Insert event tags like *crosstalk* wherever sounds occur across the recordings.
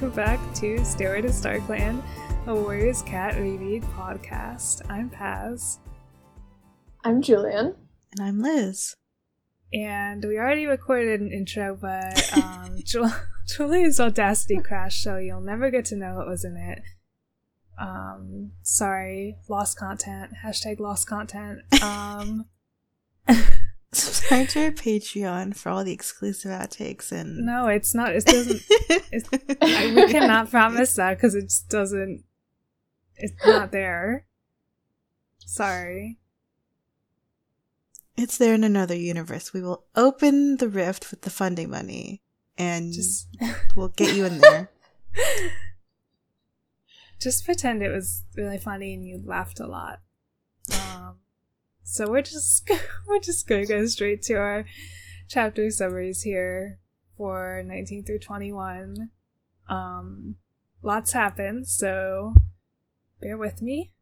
welcome back to Stairway to StarClan, a Warriors Cat Reread podcast. I'm Paz. I'm Julian. And I'm Liz. And we already recorded an intro, but um, *laughs* Julian's Audacity crashed, so you'll never get to know what was in it. Um, sorry, lost content. Hashtag lost content. Um, *laughs* Subscribe to our Patreon for all the exclusive outtakes and. No, it's not. It doesn't. it's, I, we cannot *laughs* promise that because it just doesn't. It's not there. Sorry. It's there in another universe. We will open the rift with the funding money and just we'll get you in there. *laughs* Just pretend it was really funny and you laughed a lot. So we're just *laughs* we're just gonna go straight to our chapter summaries here for 19 through 21. Um, lots happened, so bear with me.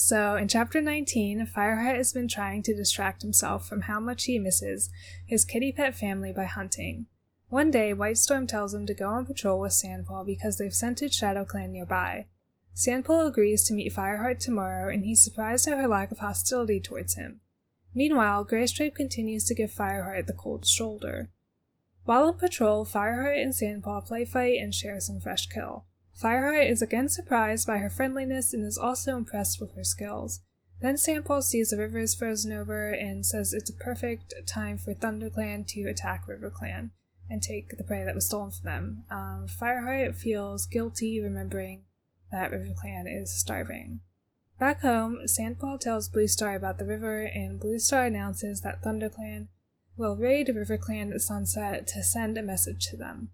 So, in chapter 19, Fireheart has been trying to distract himself from how much he misses his kitty pet family by hunting. One day, Whitestorm tells him to go on patrol with Sandpaw because they've scented Shadow Clan nearby. Sandpaw agrees to meet Fireheart tomorrow, and he's surprised at her lack of hostility towards him. Meanwhile, Graystripe continues to give Fireheart the cold shoulder. While on patrol, Fireheart and Sandpaw play fight and share some fresh kill. Fireheart is again surprised by her friendliness and is also impressed with her skills. Then Sandpaw sees the river is frozen over and says it's a perfect time for ThunderClan to attack RiverClan and take the prey that was stolen from them. Um, Fireheart feels guilty remembering that River Clan is starving. Back home, Sandpaw tells Bluestar about the river, and Bluestar announces that Thunder Clan will raid River Clan at sunset to send a message to them.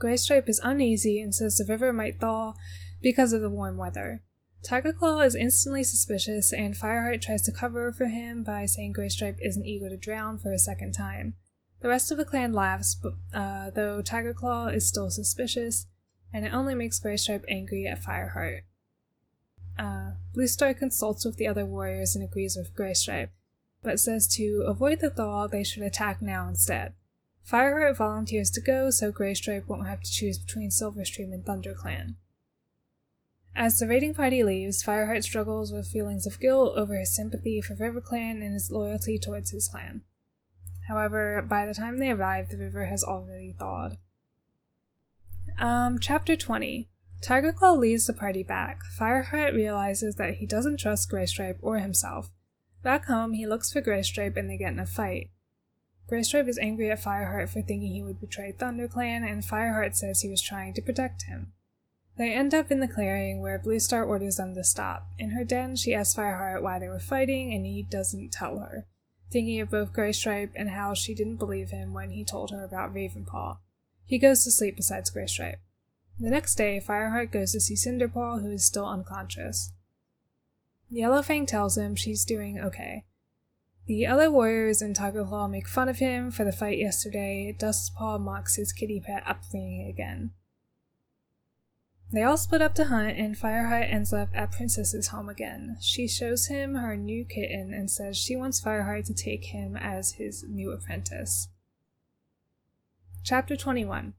Graystripe is uneasy and says the river might thaw because of the warm weather. Tiger Claw is instantly suspicious, and Fireheart tries to cover for him by saying Graystripe isn't eager to drown for a second time. The rest of the clan laughs, but, uh, though Tiger Claw is still suspicious, and it only makes Graystripe angry at Fireheart. Uh, Bluestar consults with the other warriors and agrees with Graystripe, but says to avoid the thaw, they should attack now instead. Fireheart volunteers to go so Graystripe won't have to choose between Silverstream and ThunderClan. As the raiding party leaves, Fireheart struggles with feelings of guilt over his sympathy for RiverClan and his loyalty towards his clan. However, by the time they arrive, the river has already thawed. Um, chapter 20. Tiger Claw leads the party back. Fireheart realizes that he doesn't trust Graystripe or himself. Back home, he looks for Graystripe and they get in a fight. Graystripe is angry at Fireheart for thinking he would betray ThunderClan, and Fireheart says he was trying to protect him. They end up in the clearing where Bluestar orders them to stop. In her den, she asks Fireheart why they were fighting, and he doesn't tell her, thinking of both Graystripe and how she didn't believe him when he told her about Ravenpaw. He goes to sleep beside Graystripe. The next day, Fireheart goes to see Cinderpaw, who is still unconscious. Yellowfang tells him she's doing okay. The other warriors in Tigerclaw make fun of him for the fight yesterday. Dustpaw mocks his kitty pet upbringing again. They all split up to hunt, and Fireheart ends up at Princess's home again. She shows him her new kitten and says she wants Fireheart to take him as his new apprentice. Chapter 21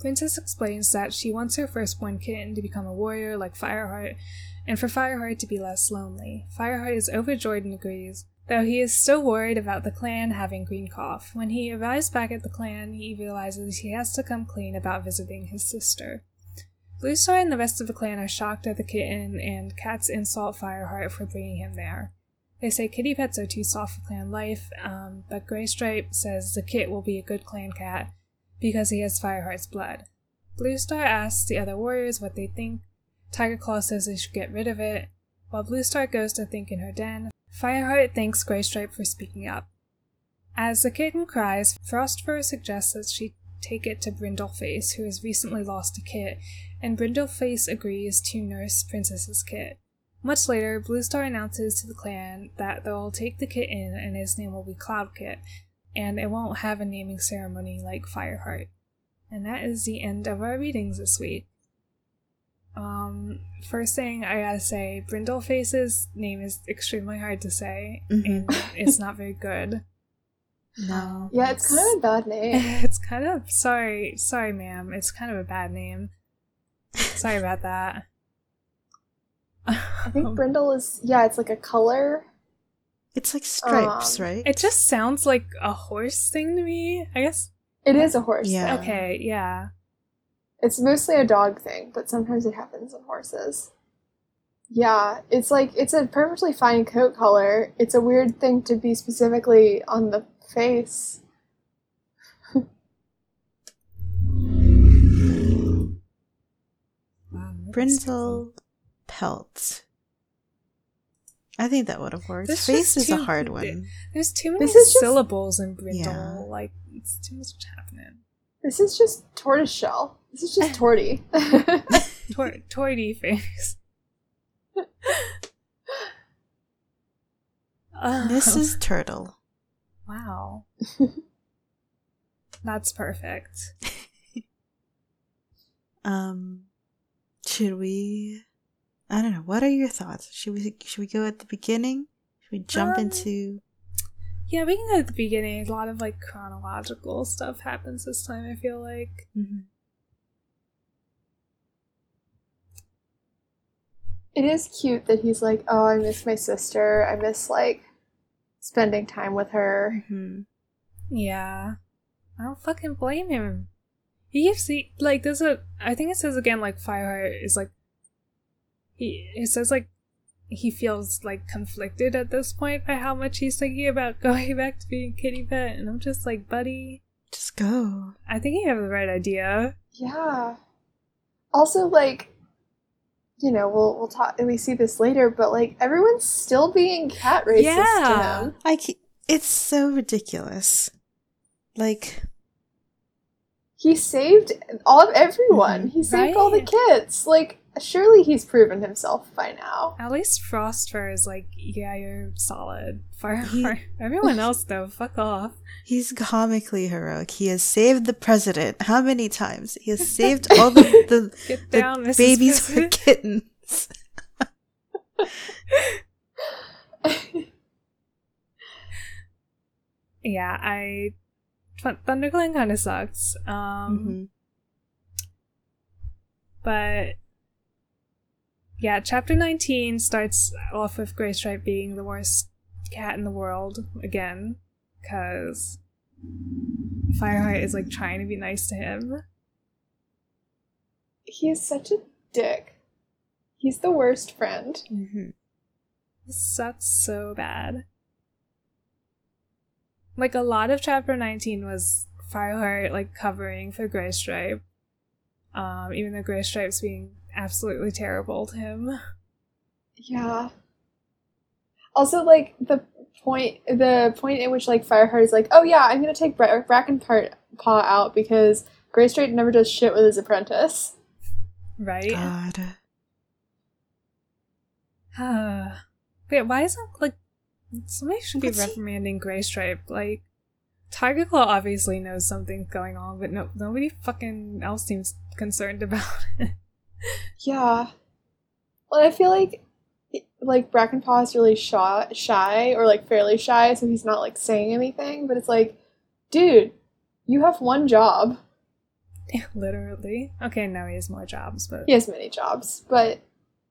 Princess explains that she wants her firstborn kitten to become a warrior like Fireheart, and for Fireheart to be less lonely. Fireheart is overjoyed and agrees, though he is still worried about the clan having green cough. When he arrives back at the clan, he realizes he has to come clean about visiting his sister. Bluestar and the rest of the clan are shocked at the kitten, and cats insult Fireheart for bringing him there. They say kitty pets are too soft for clan life, um, but Graystripe says the kit will be a good clan cat because he has Fireheart's blood. Bluestar asks the other warriors what they think. Tiger Claw says they should get rid of it. While Bluestar goes to think in her den, Fireheart thanks Graystripe for speaking up. As the kitten cries, Frostfur suggests that she take it to Brindleface, who has recently lost a kit, and Brindleface agrees to nurse Princess's kit. Much later, Blue Star announces to the clan that they'll take the kit in and his name will be Cloudkit, and it won't have a naming ceremony like Fireheart. And that is the end of our readings this week. Um, first thing I gotta say, Brindleface's name is extremely hard to say, mm-hmm. and it's not very good. *laughs* No. Yeah, it's kind of a bad name. *laughs* It's kind of sorry, sorry, ma'am. It's kind of a bad name. Sorry about that. I think brindle is yeah, it's like a color. It's like stripes, Um, right? It just sounds like a horse thing to me. I guess. It is a horse. Yeah. thing. Okay, yeah. It's mostly a dog thing, but sometimes it happens in horses. Yeah, it's like it's a perfectly fine coat color. It's a weird thing to be specifically on the face. *laughs* Brindle pelt. I think that would have worked. This Face just is a hard one. There's too many This is just- syllables in brindle. Yeah. Like it's too much happening. This is just tortoise shell. This is just torty. *laughs* Tor- Toity face. Oh, Mrs. *laughs* Turtle. wow. That's perfect. *laughs* Um, should we? I don't know. What are your thoughts? Should we? Should we go at the beginning? Should we jump Um, into? Yeah, we can go at the beginning. A lot of like chronological stuff happens this time. I feel like. Mhm. it is cute that he's like, "Oh, I miss my sister. I miss like spending time with her." Mhm. Yeah, I don't fucking blame him. He keeps he like there's a I think it says again like Fireheart is like he it says like he feels like conflicted at this point by how much he's thinking about *laughs* going back to being kitty pet, and I'm just like, buddy, Just go. I think you have the right idea. Yeah. Also, like, you know, we'll we'll talk. And we see this later, but like, everyone's still being cat racist Yeah. to him. I. Ke- it's so ridiculous. Like, He saved all of everyone. He saved all the kids. Like, surely he's proven himself by now. At least Frostfur is like, yeah, you're solid. Fireheart. *laughs* Everyone else though, fuck off. he's comically heroic. He has saved the president. How many times? He has *laughs* saved all the the, Get the down, Mrs. babies for President. kittens. *laughs* yeah, I ThunderClan kind of sucks. Um, Mhm. but yeah, chapter 19 starts off with Graystripe being the worst cat in the world again, because Fireheart is like trying to be nice to him. he is such a dick. He's the worst friend. Mhm. Sucks so bad. Like a lot of chapter 19 was Fireheart like covering for Graystripe. Um, even though Graystripe's being absolutely terrible to him. Yeah. Also, like the point, the point in which like Fireheart is like, "Oh yeah, I'm gonna take Bra- Brackenpaw out because Graystripe never does shit with his apprentice." Right? God. Uh, *sighs* wait, why isn't like somebody should be What's he- reprimanding Graystripe? Like Tiger Claw obviously knows something's going on, but no nobody fucking else seems concerned about *laughs* it. Yeah. Well, I feel like like Brackenpaw is really shy, shy or like fairly shy, so he's not like saying anything. But it's like, dude, you have one job. *laughs* Literally. Okay, now he has more jobs, but He has many jobs, but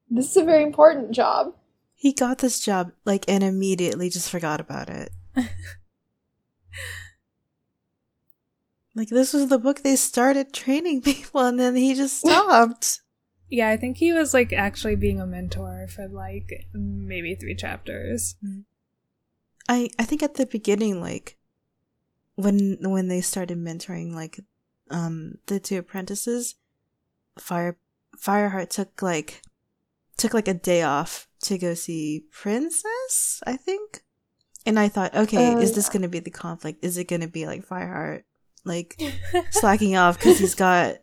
this is a very important job. He got this job like and immediately just forgot about it. *laughs* like this was the book they started training *laughs* people and then he just stopped. Yeah, I think he was like actually being a mentor for like maybe three chapters. I I think at the beginning like when when they started mentoring like um the two apprentices Fire Fireheart took like took like a day off to go see Princess, I think. And I thought, okay, Oh, is this going to be the conflict? Is it going to be like Fireheart like *laughs* slacking off because he's got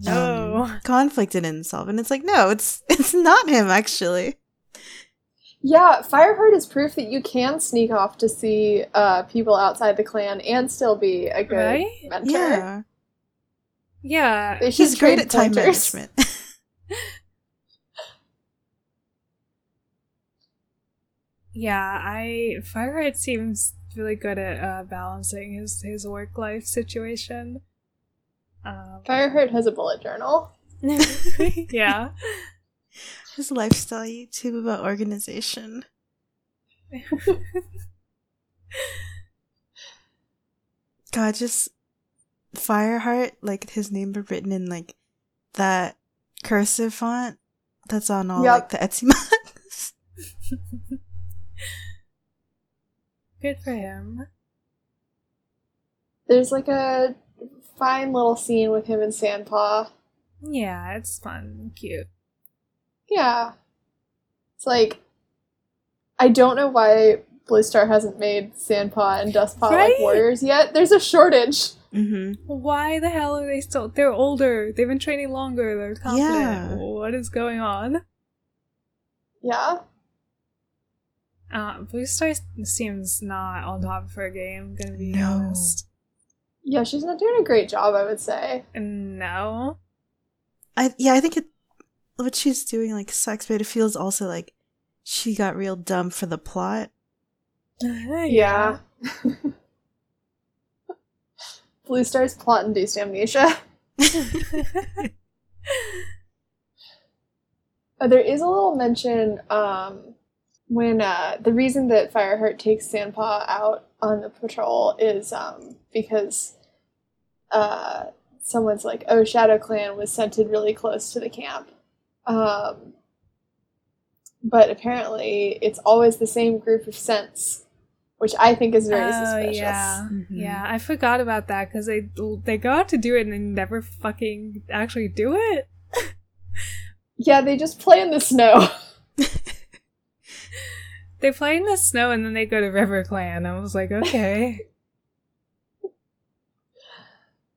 No. um, *laughs* conflict in himself? And it's like, no, it's *laughs* it's not him actually. Yeah, Fireheart is proof that you can sneak off to see uh, people outside the clan and still be a good Right? mentor. Yeah, yeah. They he's great at time pointers. management. *laughs* Yeah, I Fireheart seems really good at uh, balancing his his work life situation. Um, Fireheart has a bullet journal. *laughs* *laughs* yeah. His lifestyle YouTube about organization. *laughs* God, just Fireheart, like his name be written in like that cursive font that's on all Yep. like the Etsy mugs. Good for him. There's like a fine little scene with him and Sandpaw. Yeah, it's fun, and cute. Yeah. It's like I don't know why Blue Star hasn't made Sandpaw and Dustpaw Right? like warriors yet. There's a shortage. Mm-hmm. Why the hell are they still? They're older. They've been training longer. They're confident. Yeah. What is going on? Yeah. Uh, Blue Star seems not on top of her game. Gonna be No. honest. Yeah, she's not doing a great job, I would say. No. I yeah, I think it what she's doing like sucks, but it feels also like she got real dumb for the plot. Yeah. *laughs* Blue Star's plot induced amnesia. *laughs* Uh, there is a little mention um, when uh, the reason that Fireheart takes Sandpaw out on the patrol is um, because uh, someone's like, "Oh, Shadow Clan was scented really close to the camp," um, but apparently it's always the same group of scents, which I think is very Oh, suspicious. yeah. Mhm. Yeah, I forgot about that because they they go out to do it and they never fucking actually do it. Yeah, they just play in the snow. *laughs* They play in the snow and then they go to River Clan. I was like, okay. *laughs*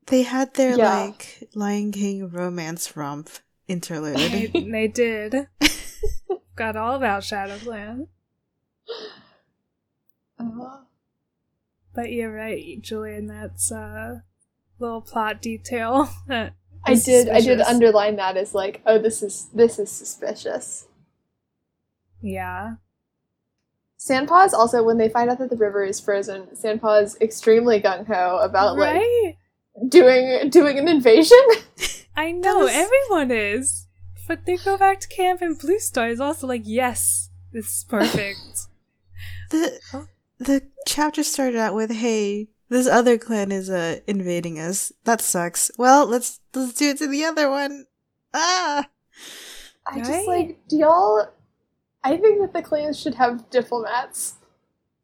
They had their Yeah. like Lion King romance romp interlude. they did. *laughs* Got all about Shadow Clan. Uh, But you're right, Julian. That's a little plot detail. *laughs* that I is did. I did underline that as like, oh, this is this is suspicious. Yeah. Sandpaw is also when they find out that the river is frozen. Sandpaw is extremely gung ho about like doing doing an invasion. *laughs* I know, was- everyone is. But they go back to camp and Blue Star is also like, yes, this is perfect. *laughs* the the chapter started out with, "Hey, this other clan is uh invading us. That sucks. Well, let's let's do it to the other one." Ah. I just like do y'all. I think that the clans should have diplomats,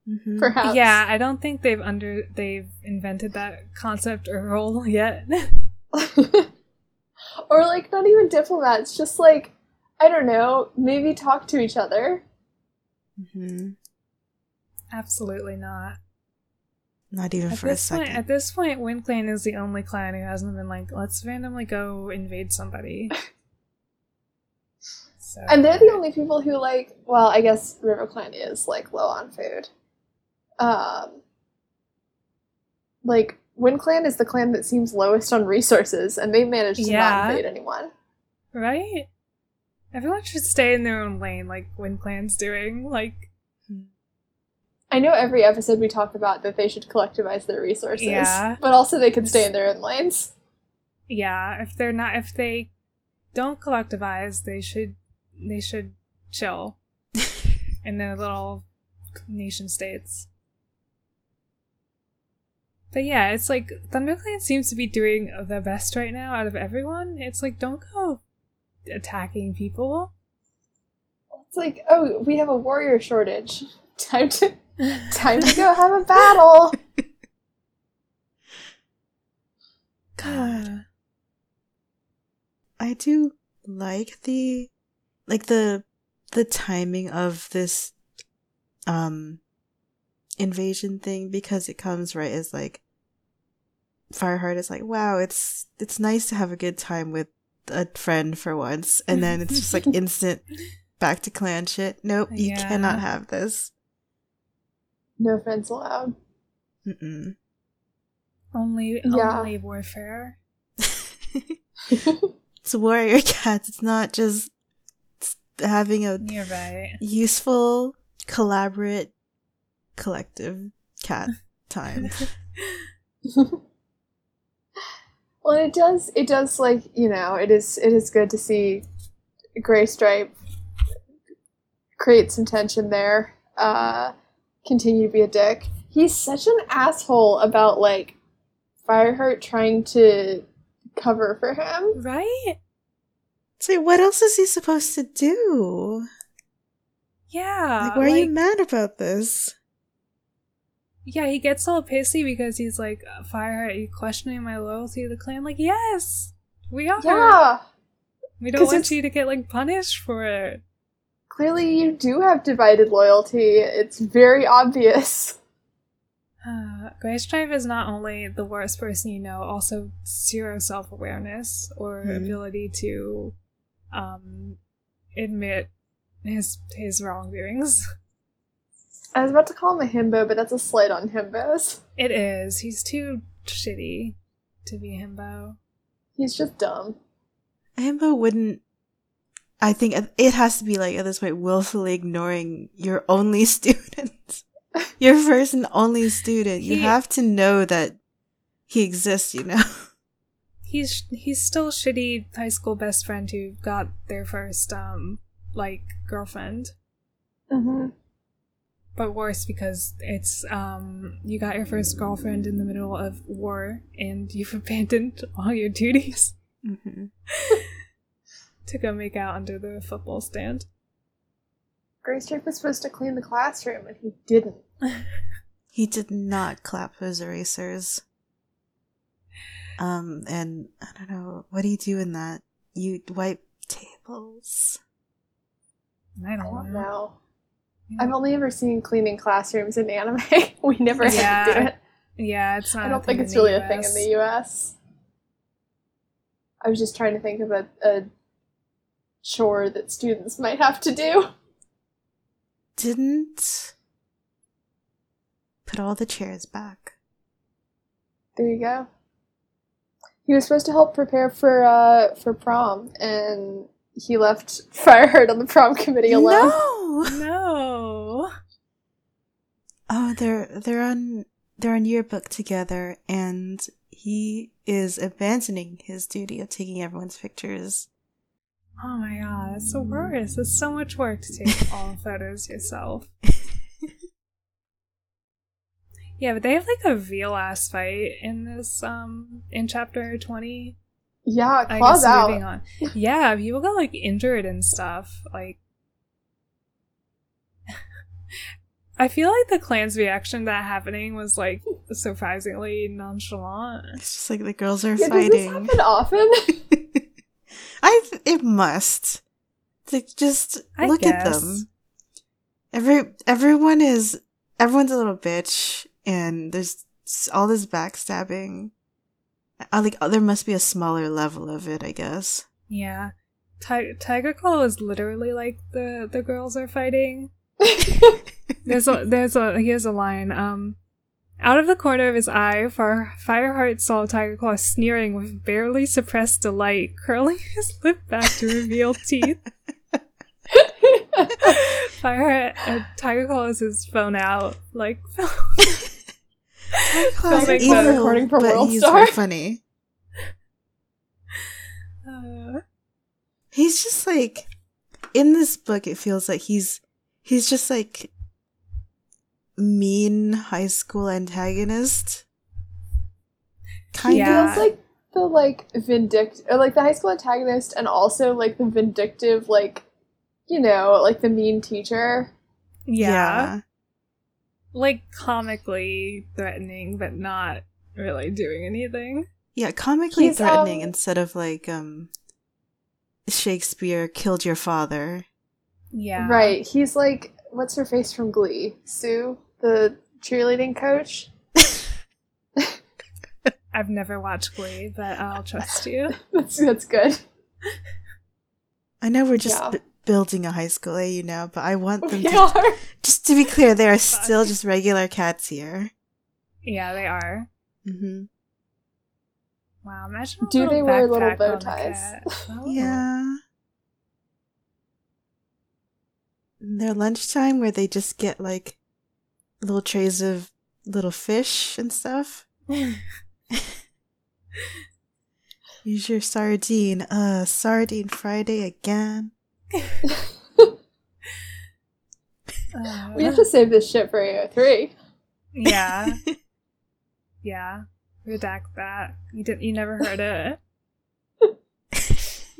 Mhm. perhaps. yeah, I don't think they've under they've invented that concept or role *laughs* yet. *laughs* or like not even diplomats, just like I don't know, maybe talk to each other. Mm-hmm. Absolutely not. Not even At for a this point, second. at this point, Wind Clan is the only clan who hasn't been like, let's randomly go invade somebody. *laughs* So And they're the only people who like. Well, I guess River Clan is like low on food. Um, like Wind Clan is the clan that seems lowest on resources, and they managed to Yeah. not invade anyone. right. Everyone should stay in their own lane, like Wind Clan's doing. Like, I know every episode we talk about that they should collectivize their resources, Yeah. but also they could stay in their own lanes. yeah, if they're not, if they don't collectivize, they should, they should chill *laughs* in their little nation states. But yeah, it's like ThunderClan seems to be doing the best right now out of everyone. It's like don't go attacking people. It's like, oh, we have a warrior shortage. *laughs* Time to *laughs* time to go have a battle. God. I do like the like the the timing of this um invasion thing because it comes right as like Fireheart is like, wow, it's it's nice to have a good time with a friend for once, and then it's just like *laughs* instant back to clan shit. Nope, you Yeah. cannot have this. No friends allowed. Mm-mm. Only Yeah. only warfare. *laughs* it's warrior *laughs* cats. It's not just having a You're right. useful, collaborate, collective cat *laughs* time. *laughs* well, it does. It does like you know. It is. It is good to see Gray Stripe create some tension there. Uh, continue to be a dick. He's such an asshole about like Fireheart trying to cover for him. Right? So what else is he supposed to do? Yeah. Like, why are you mad about this? Yeah, he gets all pissy because he's like, Fire, are you questioning my loyalty to the clan? Like, yes, we are. Yeah. We don't want you to get like punished for it. Clearly, you do have divided loyalty. It's very obvious. *sighs* Uh, Graystripe is not only the worst person you know, also zero self awareness or Hmm. ability to um, admit his his wrongdoings. *laughs* I was about to call him a himbo, but that's a slight on himbos. It is. He's too shitty to be himbo. He's just dumb. Himbo wouldn't. I think it has to be like at this point willfully ignoring your only *laughs* student, *laughs* your first and only student. You have to know that he exists. You know. He's he's still shitty high school best friend who got their first um like girlfriend. Mm-hmm. but worse because it's um you got your first girlfriend in the middle of war and you've *laughs* abandoned all your duties hmm *laughs* to go make out under the football stand. Graystripe was supposed to clean the classroom, and he didn't. *laughs* He did not clap his erasers. Um, and I don't know what do you do in that? You wipe tables. I I don't don't know. know. I've only ever seen cleaning classrooms in anime. *laughs* we never had to do it. Yeah, it's not. I a don't thing think in it's the really a thing in the US. I was just trying to think of a, a chore that students might have to do. Didn't put all the chairs back. There you go. He was supposed to help prepare for uh for prom, and he left *laughs* Fireheart on the prom committee alone. No. No. *laughs* Oh, they're they're on they're on yearbook together, and he is abandoning his duty of taking everyone's pictures. Oh my god, it's the worst. It's so much work to take all *laughs* photos yourself. Yeah, but they have like a real ass fight in this um in chapter twenty. Yeah, I claws guess out. moving on. Yeah, people got like injured and stuff. Like, *laughs* I feel like the clan's reaction to that happening was like surprisingly nonchalant. It's just like the girls are Yeah, does this fighting. happen often? *laughs* *laughs* I th- it must. Like just I look at them. Every everyone is everyone's a little bitch, and there's all this backstabbing. I like there must be a smaller level of it, I guess. Yeah, Ti- Tiger Claw is literally like the the girls are fighting. *laughs* There's a there's a here's a line. Um, out of the corner of his eye, Fire Fireheart saw Tiger Claw sneering with barely suppressed delight, curling *laughs* his lip back to reveal teeth. *laughs* Fireheart, uh, Tiger Claw has his phone out, like Claw's Filming evil, recording for but World he's Star. very funny. uh, He's just like in this book. It feels like he's he's just like mean high school antagonist. Kind Yeah. feels like the like vindict or like the high school antagonist and also like the vindictive like you know like the mean teacher yeah, like comically threatening, but not really doing anything. Yeah, comically He's, threatening um, instead of like um Shakespeare killed your father. Yeah, right he's like what's her face from glee sue the cheerleading coach *laughs* I've never watched Glee, but I'll trust you. *laughs* that's that's good I know we're just Yeah. b- building a high school AU now, but I want them we to are *laughs* just to be clear, they are *laughs* still just regular cats here. Yeah, they are. hmm Wow, imagine. Do they wear little bow ties? *laughs* Oh. Yeah. Their lunchtime where they just get like little trays of little fish and stuff. Use your sardine. Uh, sardine Friday again. Uh, We have to save this shit for AO3. yeah. *laughs* Yeah. Redact that. You didn't you never heard it. *laughs*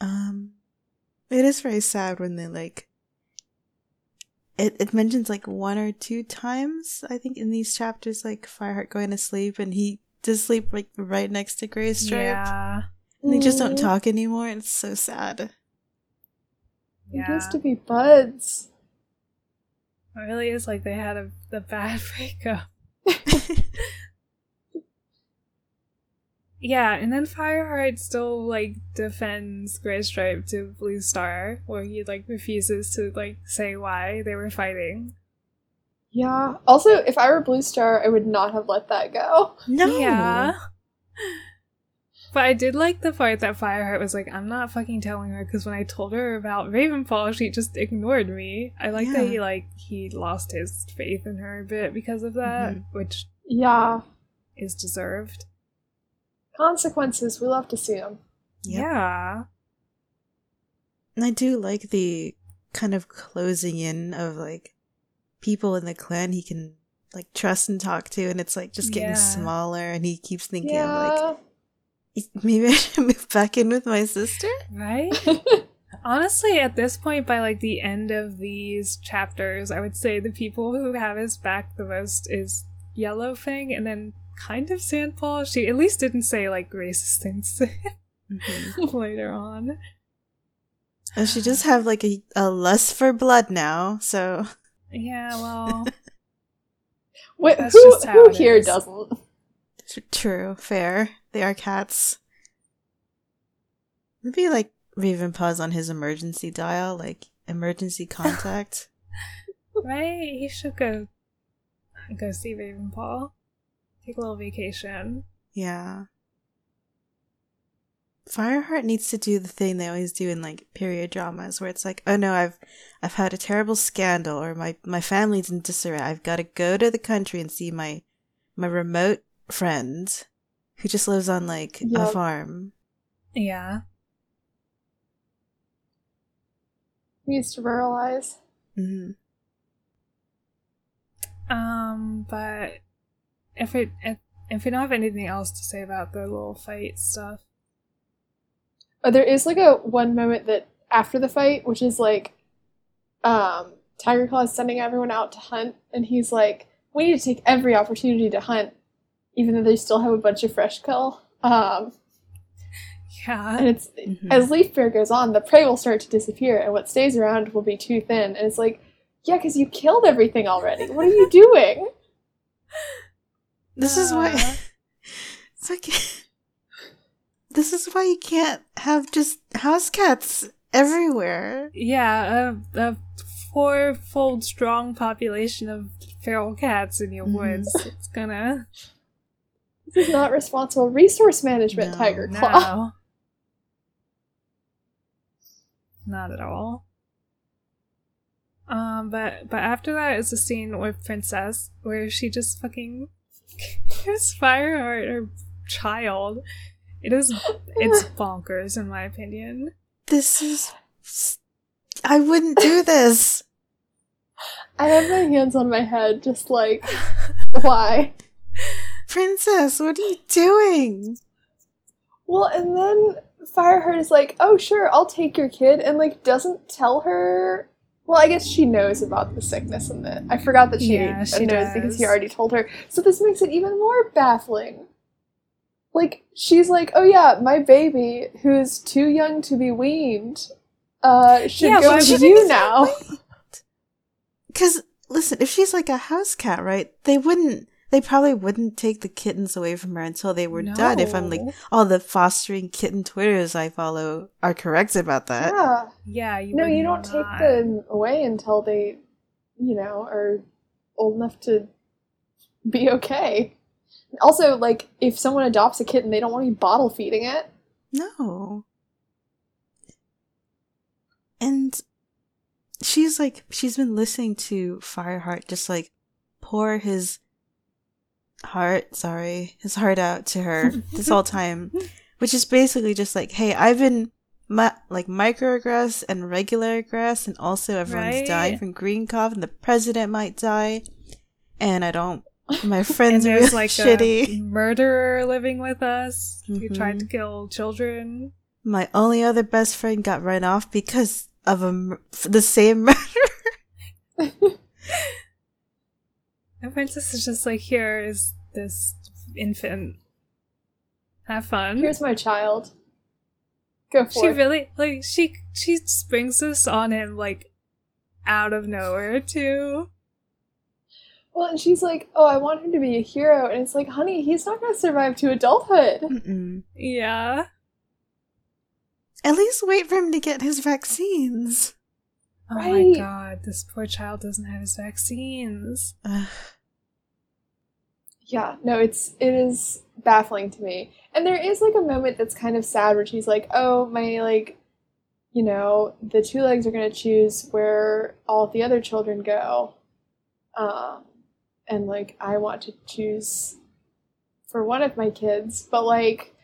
Um, it is very sad when they like. It it mentions like one or two times I think in these chapters like Fireheart going to sleep and he does sleep like right next to Graystripe. Yeah. And they just don't talk anymore. It's so sad. They Yeah. used to be buds. It really is like they had a the bad *laughs* breakup. *laughs* Yeah, and then Fireheart still like defends Graystripe to Blue Star, where he like refuses to like say why they were fighting. Yeah. Also, if I were Blue Star, I would not have let that go. No. Yeah. *laughs* But I did like the part that Fireheart was like, I'm not fucking telling her because when I told her about Ravenpaw, she just ignored me. I like that he like he lost his faith in her a bit because of that, Mhm. which Yeah. is deserved. Consequences, we love to see them. Yep. Yeah. And I do like the kind of closing in of like people in the clan he can like trust and talk to, and it's like just getting Yeah. smaller, and he keeps thinking of like Yeah. Maybe I should move back in with my sister. Right? *laughs* Honestly, at this point, by like the end of these chapters, I would say the people who have his back the most is Yellow Fang and then kind of Sandpaw. She at least didn't say like racist things *laughs* Mhm. later on. And she does have like a, a lust for blood now, so Yeah, *laughs* well, Wait, That's who, just how who it here is. doesn't? true, fair. They are cats. Maybe like Raven Ravenpaw's on his emergency dial, like emergency *laughs* contact. right? He should go go see Ravenpaw. Take a little vacation. yeah. Fireheart needs to do the thing they always do in like period dramas where it's like, oh no, I've I've had a terrible scandal or my, my family's in disarray. I've gotta go to the country and see my my remote friend who just lives on like a farm. Yeah. He needs to ruralize. hmm Um, but if it if, if we don't have anything else to say about the little fight stuff, Oh, there is like a one moment that after the fight, which is like, um, Tiger Claw is sending everyone out to hunt, and he's like, "We need to take every opportunity to hunt, even though they still have a bunch of fresh kill." Um, yeah, and it's Mhm. as Leaf-bare goes on, the prey will start to disappear, and what stays around will be too thin. And it's like, yeah, because you killed everything already. What are you *laughs* doing? This is why Uh. *laughs* it's like this is why you can't have just house cats everywhere. yeah, a, a four-fold strong population of feral cats in your Mhm. woods. It's gonna This is not responsible resource management, No, Tiger Claw. no, *laughs* not at all. Um, but but after that is a scene with Princess where she just fucking *laughs* gives Fireheart her child. It is it's *gasps* bonkers in my opinion. This is I wouldn't do *laughs* this. I have my hands on my head, just like, why? Princess, what are you doing? Well, and then Fireheart is like, "Oh, sure, I'll take your kid," and like doesn't tell her. Well, I guess she knows about the sickness and the. I forgot that she, Yeah, she knows because he already told her. So this makes it even more baffling. Like she's like, "Oh yeah, my baby, who's too young to be weaned, uh, should Yeah, go with you now." Because listen, if she's like a house cat, right? They wouldn't. They probably wouldn't take the kittens away from her until they were done. If I'm like all the fostering kitten twitters I follow are correct about that. yeah. Yeah, you No, you don't not. take them away until they, you know, are old enough to be okay. Also, like, if someone adopts a kitten, they don't want to be bottle feeding it. No. And she's like, she's been listening to Fireheart just like pour his heart, sorry, his heart out to her this whole time, which is basically just like, hey, I've been mi- like microaggressed and regular aggressed, and also everyone's Right. dying from green cough, and the president might die, and I don't. My *laughs* friends are really like shitty. a murderer living with us who mm-hmm. tried to kill children. My only other best friend got run off because of a the same *laughs* murder. *laughs* And Princess is just like, here is this infant. Have fun. Here's my child. Go for she it. really like she she springs this on him like out of nowhere too. well, and she's like, "Oh, I want him to be a hero," and it's like, "Honey, he's not going to survive to adulthood." Mm-mm. Yeah. At least wait for him to get his vaccines. Oh my god, this poor child doesn't have his vaccines. Ugh. *sighs* Yeah, no, it's it is baffling to me. And there is like a moment that's kind of sad where she's like, "Oh, my like you know, the two legs are going to choose where all the other children go." Um and like I want to choose for one of my kids, but like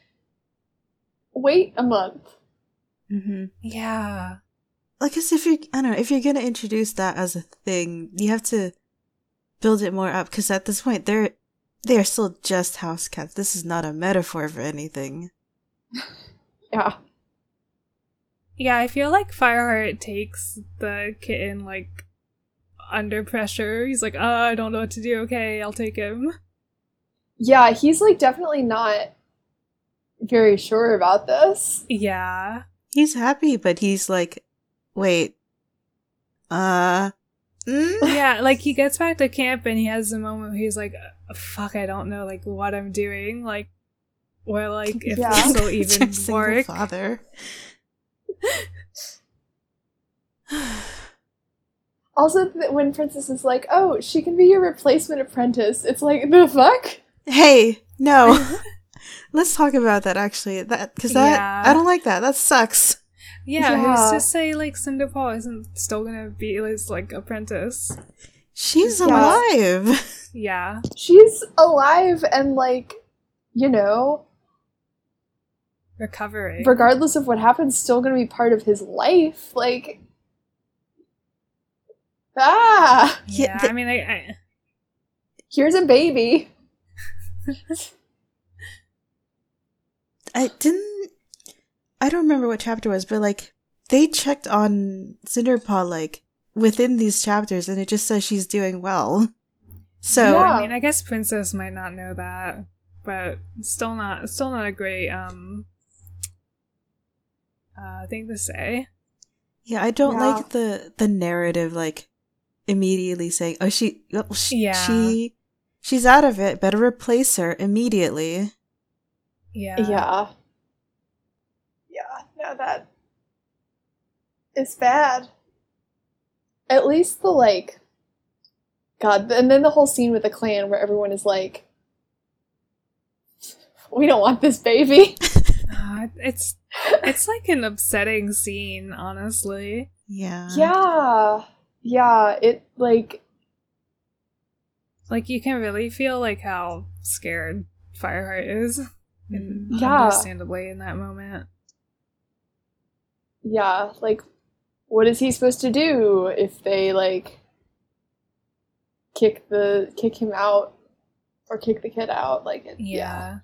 wait a month. Mm-hmm. Yeah. Like, as if you're, I don't know, if you're gonna introduce that as a thing, you have to build it more up. Because at this point, they're they are still just house cats. This is not a metaphor for anything. *laughs* Yeah. Yeah, I feel like Fireheart takes the kitten like under pressure. He's like, oh, I don't know what to do. Okay, I'll take him. Yeah, he's like definitely not very sure about this. Yeah. He's happy, but he's like, wait, uh, mm? Yeah, like he gets back to camp and he has a moment where he's like, fuck, I don't know like what I'm doing. Like, or like if Yeah. this will *laughs* even our single work. father. *laughs* Also, th- when Princess is like, "Oh, she can be your replacement apprentice," it's like the fuck. hey, no. *laughs* Let's talk about that actually. That because that Yeah. I don't like that. That sucks. Yeah, Yeah. who's to say like Cinderpaw isn't still gonna be his like apprentice? She's Yeah. alive. Yeah. She's alive and like, you know, Recovering. regardless of what happens, still gonna be part of his life. Like, ah, yeah, Yeah, I mean I, I here's a baby. *laughs* I didn't. I don't remember what chapter it was, but like they checked on Cinderpaw like within these chapters, and it just says she's doing well. So Yeah. I mean I guess Princess might not know that, but still not still not a great um uh thing to say. yeah, I don't Yeah. like the the narrative like immediately saying, "Oh, she, well, she, Yeah. she, she's out of it. Better replace her immediately." Yeah. yeah, yeah. No, that is bad. At least the like, God, and then the whole scene with the clan where everyone is like, "We don't want this baby." *laughs* Uh, it's it's like an upsetting scene, honestly. Yeah. Yeah. Yeah, it like Like you can really feel like how scared Fireheart is. And Yeah. understandably in that moment. Yeah, like what is he supposed to do if they like kick the kick him out or kick the kid out? Like it, Yeah.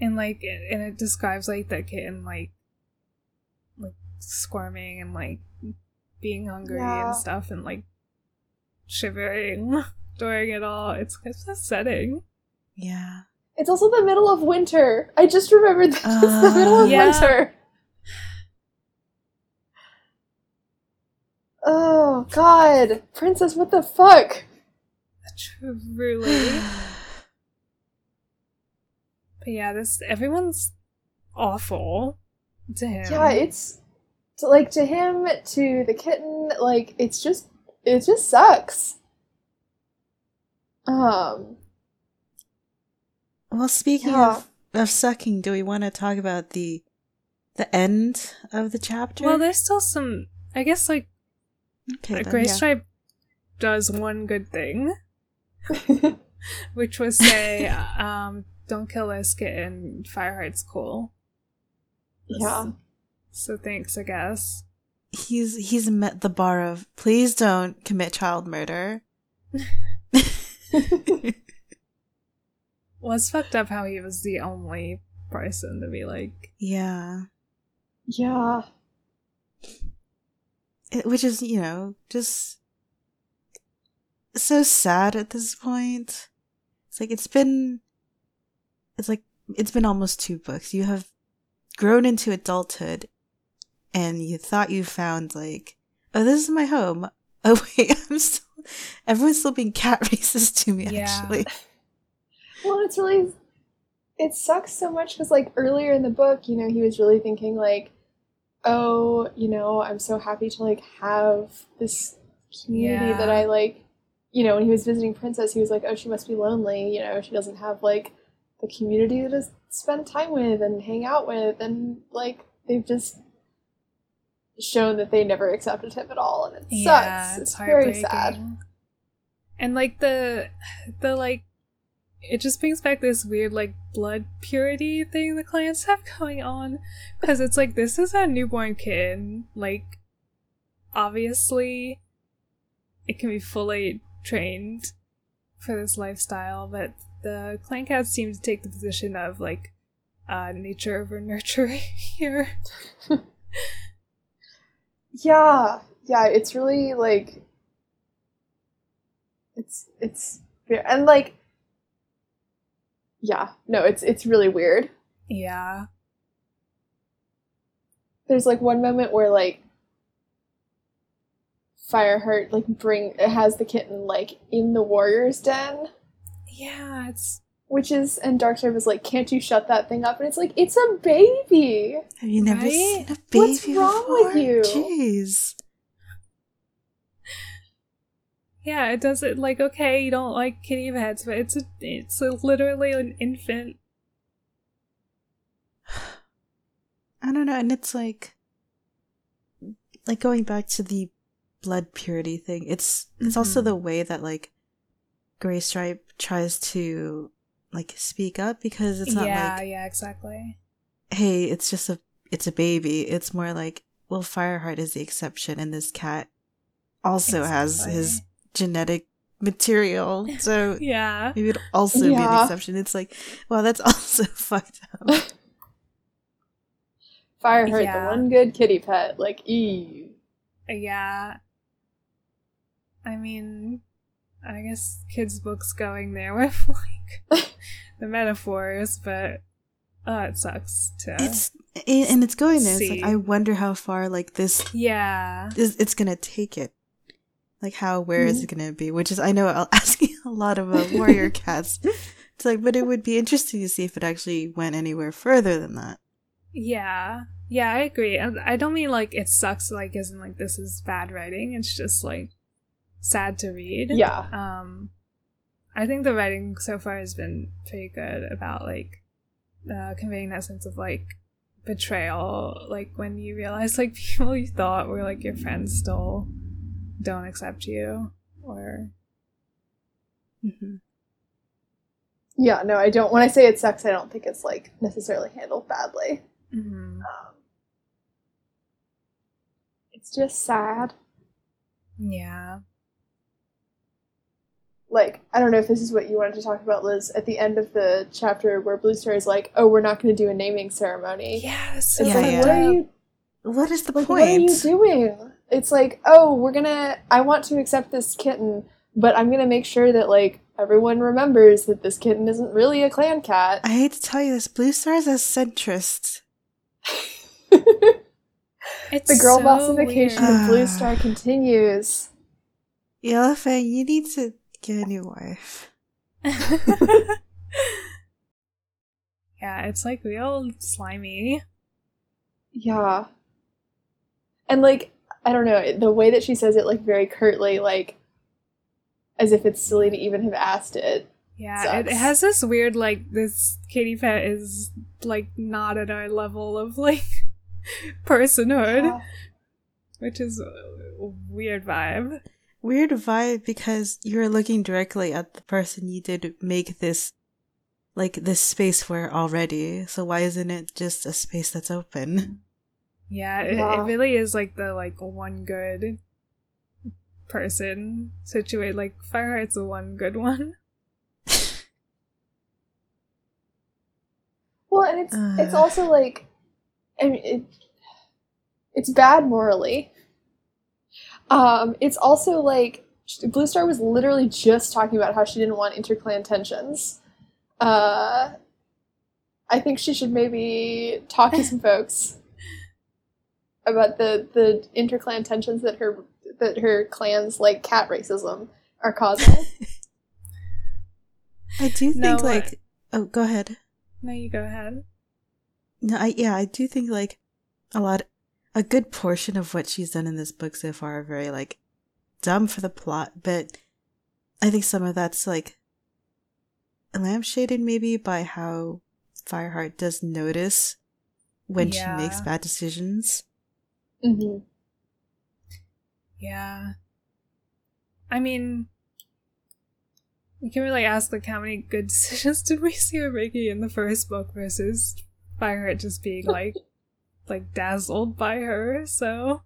And like and it describes like that kitten like like squirming and like being hungry Yeah. and stuff and like shivering *laughs* during it all. It's it's upsetting. Yeah. It's also the middle of winter. I just remembered that it's the middle Uh, of Yeah. winter. Oh god. Princess, what the fuck? Truly. *sighs* But yeah, this everyone's awful to him. Yeah, it's to, like to him, to the kitten, like it's just it just sucks. Um Well, speaking Yeah. of of sucking, do we want to talk about the the end of the chapter? well, there's still some. I guess like okay, uh, then, Gray yeah. Stripe does one good thing, *laughs* which was say, um, "Don't kill this kitten. Fireheart's cool." yeah. So thanks, I guess. He's he's met the bar of please don't commit child murder. *laughs* *laughs* Was fucked up how he was the only person to be like, yeah. yeah. It, which is, you know, just so sad at this point. It's like it's been it's like it's been almost two books. You have grown into adulthood and you thought you found like oh this is my home. *laughs* Oh wait, I'm still everyone's still being cat *laughs* racist to me Yeah. actually. Well, it's really it sucks so much because like earlier in the book, you know, he was really thinking like, oh, you know, I'm so happy to like have this community Yeah. that I like. You know, when he was visiting Princess, he was like, oh, she must be lonely. You know, she doesn't have like the community to spend time with and hang out with, and like they've just shown that they never accepted him at all, and it yeah, sucks. it's, It's, very sad. And like the the like it just brings back this weird like blood purity thing the clans have going on. Because it's like this is a newborn kid like obviously it can be fully trained for this lifestyle but the clan cats seem to take the position of like uh nature over *laughs* nurture here. Yeah, yeah, it's really like it's it's and like yeah, no, it's it's really weird. yeah There's like one moment where like Fireheart like bring it has the kitten like in the warrior's den, yeah it's which is and Darkstripe is like, can't you shut that thing up? And it's like, it's a baby. Have you never Right? seen a baby What's wrong with before? you? Jeez. Yeah, it does it like okay, you don't like kitty pets, but it's a it's a, literally an infant. *sighs* I don't know, and it's like like going back to the blood purity thing. It's it's also Mhm. the way that like Gray Stripe tries to like speak up because it's not yeah, like yeah, exactly. hey, it's just a it's a baby. It's more like well, Fireheart is the exception, and this cat also has his genetic material, so *laughs* Yeah, it'd also be an exception. It's like, wow, that's *laughs* also fucked up. Fireheart, Yeah. the one good kitty pet. Like, ew. Uh, yeah. I mean, I guess kids' books going there with *laughs* like the metaphors, but oh, it sucks to. It's and it's going there. It's like I wonder how far like this yeah, is it's gonna take it. Like how where is Mhm. it gonna be? Which is I know I'll *laughs* asking a lot of uh, warrior *laughs* cats. It's like, but it would be interesting to see if it actually went anywhere further than that. yeah, yeah. I agree. I don't mean like it sucks. Like, isn't like this is bad writing. It's just like sad to read. Yeah. um i think the writing so far has been pretty good about like uh conveying that sense of like betrayal like when you realize like *laughs* people you thought were like your friends still don't accept you or Mm-hmm. Yeah, no, I don't. When I say it sucks, I don't think it's like necessarily handled badly. Mhm. Um, it's just sad. yeah Like, I don't know if this is what you wanted to talk about, Liz, at the end of the chapter where Blue Star is like, oh, we're not going to do a naming ceremony. yeah that's It's so Yeah, like, yeah. what are you What is the like what are you point? doing? It's like, oh, we're gonna I want to accept this kitten, but I'm gonna make sure that like everyone remembers that this kitten isn't really a clan cat. I hate to tell you this, Blue Star is a centrist. *laughs* it's the girl so bossification weird. of Blue. Star continues. Yellowfang, you need to get a new wife. *laughs* yeah it's like real slimy Yeah. And like, I don't know, the way that she says it like very curtly, like as if it's silly to even have asked it. Yeah, it, it has this weird like this kitty pet is like not at our level of like *laughs* personhood, Yeah. which is a weird vibe. weird vibe because you're looking directly at the person you did make this like this space for already. So why isn't it just a space that's open? Yeah, it, Yeah. it really is like the like one good person situate. Like Fireheart's the one good one. *laughs* Well, and it's it's Uh. also like, I mean, it, it's bad morally. Um, it's also like Blue Star was literally just talking about how she didn't want interclan tensions. Uh, I think she should maybe talk to some *laughs* folks about the the interclan tensions that her that her clan's like cat racism are causing. *laughs* I do think what? Uh, like oh go ahead. No, you go ahead. No, I yeah, I do think like a lot a good portion of what she's done in this book so far are very like dumb for the plot, but I think some of that's like lampshaded maybe by how Fireheart does notice when Yeah. she makes bad decisions. Hmm Yeah. I mean, you can really ask like how many good *laughs* decisions did we see her making in the first book versus Fireheart just being *laughs* like like dazzled by her. So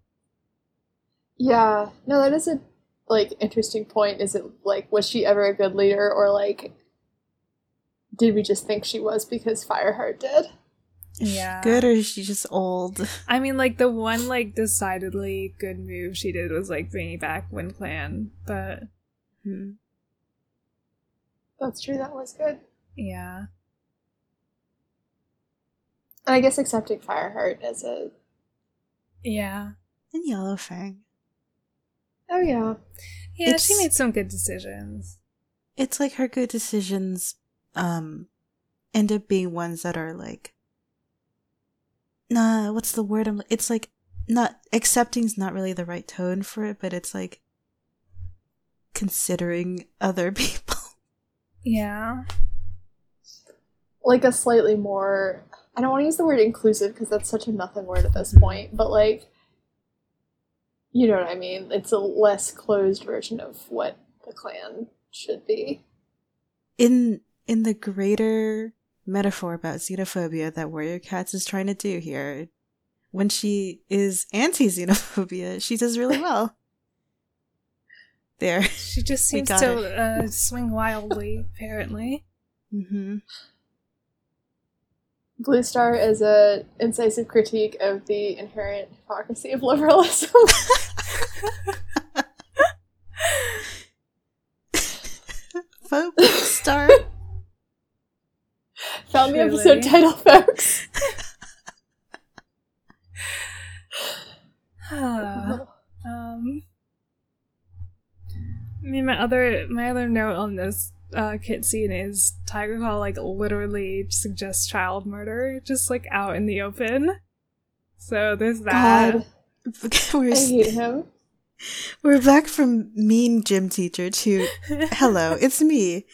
Yeah, no, that is a like interesting point. Is it like was she ever a good leader, or like did we just think she was because Fireheart did? Is she Yeah. good or is she just old? *laughs* I mean, like the one like decidedly good move she did was like bringing back Wind Clan, but Hmm. That's true. That was good. yeah, And I guess accepting Fireheart as a yeah, And Yellowfang. oh yeah, yeah. she made some good decisions. It's like her good decisions um end up being ones that are like nah what's the word I'm it's like not accepting's not really the right tone for it, but it's like considering other *laughs* people. Yeah, like a slightly more. I don't want to use the word inclusive because that's such a nothing word at this point, but like, you know what I mean. It's a less closed version of what the clan should be. In in the greater metaphor about xenophobia that Warrior Cats is trying to do here, when she is anti xenophobia, *laughs* she does really well. *laughs* There. she just *laughs* seems to uh, swing wildly. Apparently, hmm Blue Star is a incisive critique of the inherent hypocrisy of liberalism. Faux star. Found the Truly. episode title, folks. *laughs* *sighs* um, I mean, my other my other note on this uh, kit scene is Tiger Claw like literally suggests child murder just like out in the open. So there's that. God, *laughs* we're, I hate him. *laughs* we're back from mean gym teacher to hello, it's me,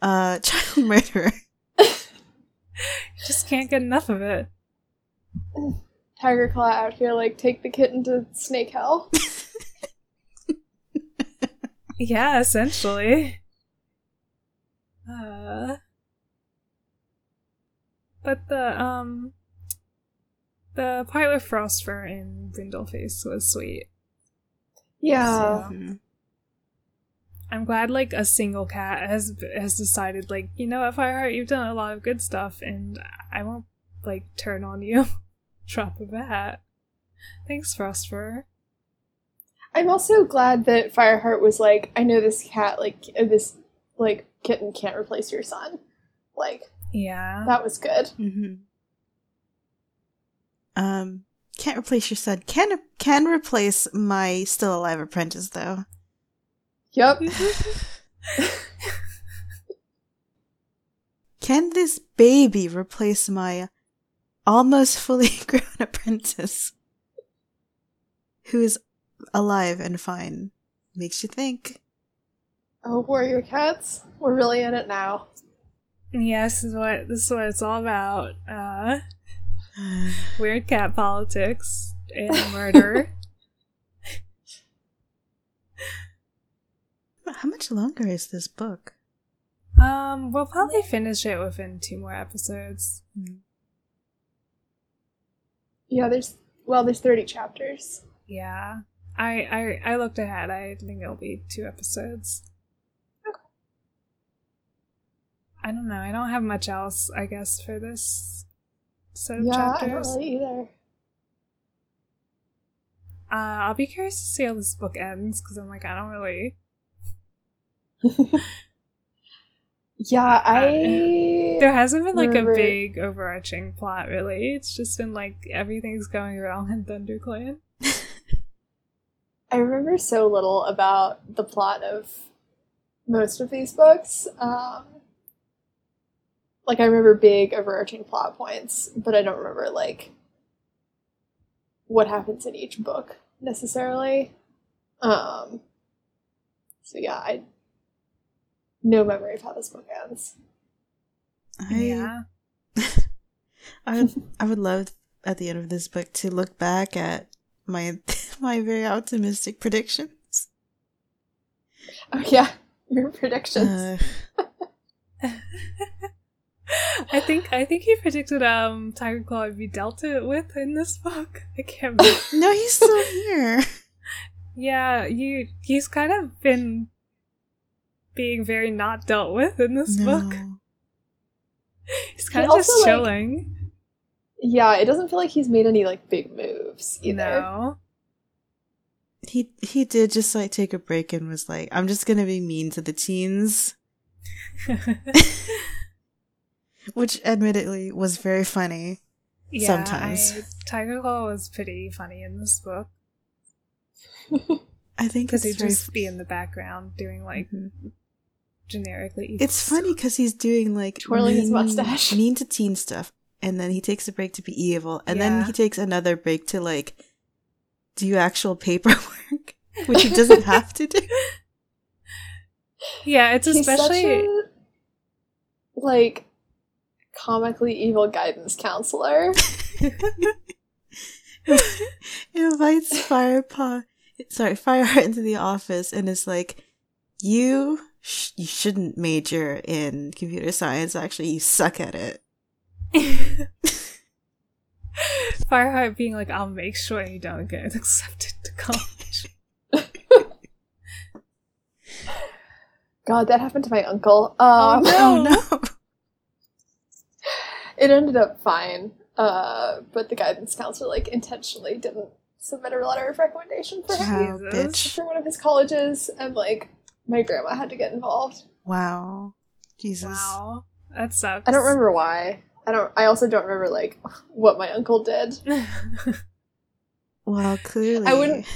uh, child murderer. Just can't get enough of it. *sighs* Tiger Claw out here, like, take the kitten to snake hell. *laughs* Yeah, essentially. Uh, but the um, the part with Frostfur and Brindleface was sweet. Yeah. So- Mhm. I'm glad like a single cat has has decided like you know what Fireheart you've done a lot of good stuff and I won't like turn on you. *laughs* Drop of a hat. Thanks, Frostfur. I'm also glad that Fireheart was like, I know this cat, like, uh, this, like, kitten can't replace your son. Like, Yeah. that was good. Mm-hmm. Um, can't replace your son. Can can replace my still alive apprentice though. Yep. *laughs* Can this baby replace my almost fully *laughs* grown apprentice who is alive and fine? Makes you think. oh, warrior cats. We're really in it now. yes, this is what this is what it's all about. Uh *sighs* weird cat politics and murder. *laughs* How much longer is this book? Um, we'll probably finish it within two more episodes. Yeah, there's well, there's 30 chapters. Yeah. I I I looked ahead. I think it'll be two episodes. Okay. I don't know. I don't have much else, I guess, for this set of Yeah, I don't chapters. really either. Uh, I'll be curious to see how this book ends because I'm like, I don't really. *laughs* Yeah, I There hasn't been like Remember- a big overarching plot, really. It's just been like everything's going wrong in ThunderClan. *laughs* I remember so little about the plot of most of these books. Um, like I remember big overarching plot points, but I don't remember like what happens in each book necessarily. Um, so yeah, I no memory of how this book ends. I Yeah. *laughs* I would I would love at the end of this book to look back at my *laughs* my very optimistic predictions. Oh yeah, your predictions. Uh, I think I think he predicted um Tiger Claw would be dealt it with in this book. I can't *laughs* no, he's still here. yeah, you he's kind of been being very not dealt with in this book. *laughs* He's kind of just also, like, chilling. yeah, it doesn't feel like he's made any like big moves either. No. He he did just like take a break and was like, I'm just gonna be mean to the teens. *laughs* Which admittedly was very funny. yeah, Sometimes. I, Tiger Claw was pretty funny in this book *laughs* I think because he'd very just be in the background doing like Mhm. Generically. evil It's funny because he's doing like Twirling his mustache. mean to teen stuff, and then he takes a break to be evil, and then he takes another break to like do actual paperwork, *laughs* which he doesn't have to do. Yeah, it's He's especially such a, like comically evil guidance counselor. *laughs* *laughs* invites Firepaw, sorry, Fireheart into the office, and is like, "You, sh- you shouldn't major in computer science. Actually, you suck at it." *laughs* Fireheart being like, I'll make sure you don't get accepted to college. *laughs* God, that happened to my uncle. Um, Oh, no. *laughs* Oh no! It ended up fine, uh, but the guidance counselor like intentionally didn't submit a letter of recommendation for him Wow, Jesus. bitch! for one of his colleges, and like my grandma had to get involved. Wow, Jesus! Wow. That sucks. I don't remember why. I don't. I also don't remember like what my uncle did. *laughs* Well, clearly, I wouldn't-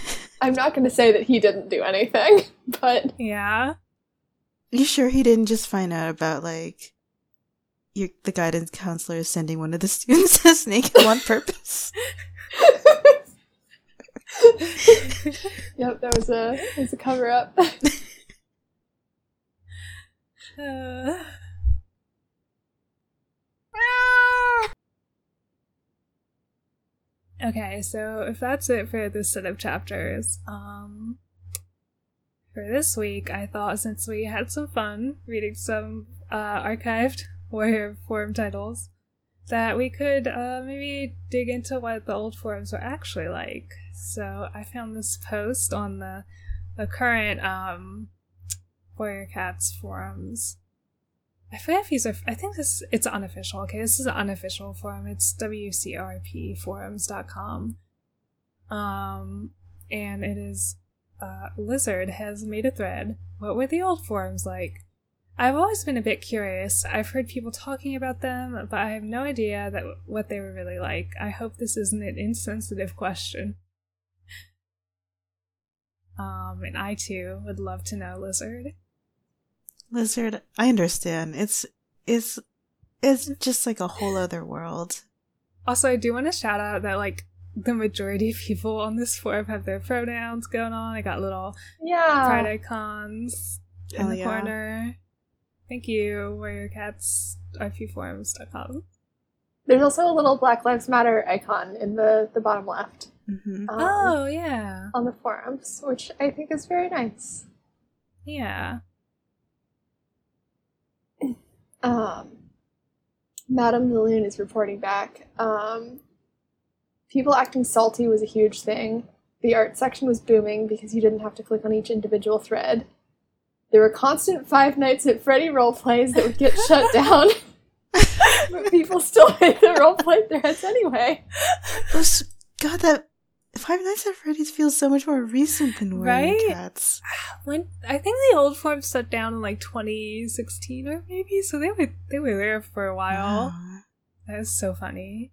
I'm not going to say that he didn't do anything, *laughs* but yeah. You sure he didn't just find out about like your the guidance counselor is sending one of the *laughs* students a snake on purpose? yep, that was a that was a cover up. *sighs* Okay, so if that's it for this set of chapters, um, for this week, I thought since we had some fun reading some uh, archived *laughs* Warrior forum titles, that we could uh, maybe dig into what the old forums were actually like. So I found this post on the the current um, Warrior Cats forums. I forget if these are. I think this it's unofficial. Okay, this is an unofficial forum. It's wcrpforums.com. Um, and it is. Uh, Lizard has made a thread. What were the old forums like? I've always been a bit curious. I've heard people talking about them, but I have no idea that what they were really like. I hope this isn't an insensitive question. *laughs* Um, and I too would love to know, Lizard. Lizard, I understand. It's it's it's just like a whole other world. Also, I do want to shout out that like the majority of people on this forum have their pronouns going on. I got little yeah. pride icons in Hell the yeah. corner. Thank you, warriorcats rpforums.com. There's also a little Black Lives Matter icon in the the bottom left hmm um, oh yeah. on the forums, which I think is very nice. Yeah. Um, Madame the Loon is reporting back. Um, people acting salty was a huge thing. The art section was booming because you didn't have to click on each individual thread. There were constant Five Nights at Freddy role plays that would get *laughs* shut down. *laughs* but people still made the role play threads anyway. God, that Five Nights at Freddy's feels so much more recent than Warrior Right? Cats. *sighs* When I think the old form shut down in like 2016 or maybe, so they were they were there for a while. Wow. That is so funny.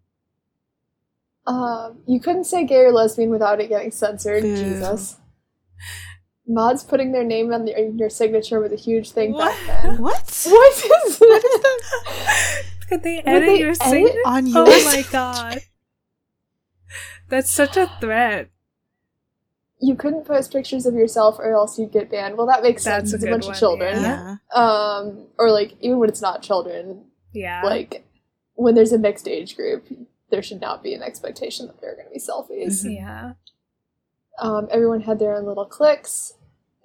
Um, you couldn't say gay or lesbian without it getting censored. Boo. Jesus. Mods putting their name on their, your signature was a huge thing What? back then. *laughs* What? *laughs* What is that? Could they edit they your edit signature? On Oh my god. That's such a threat. you couldn't post pictures of yourself or else you'd get banned. Well, that makes That's sense. a It's a bunch one, of children. Yeah. Um, or like even when it's not children, Yeah. like when there's a mixed age group, there should not be an expectation that there are going to be selfies. Mhm. yeah. Um, everyone had their own little clicks.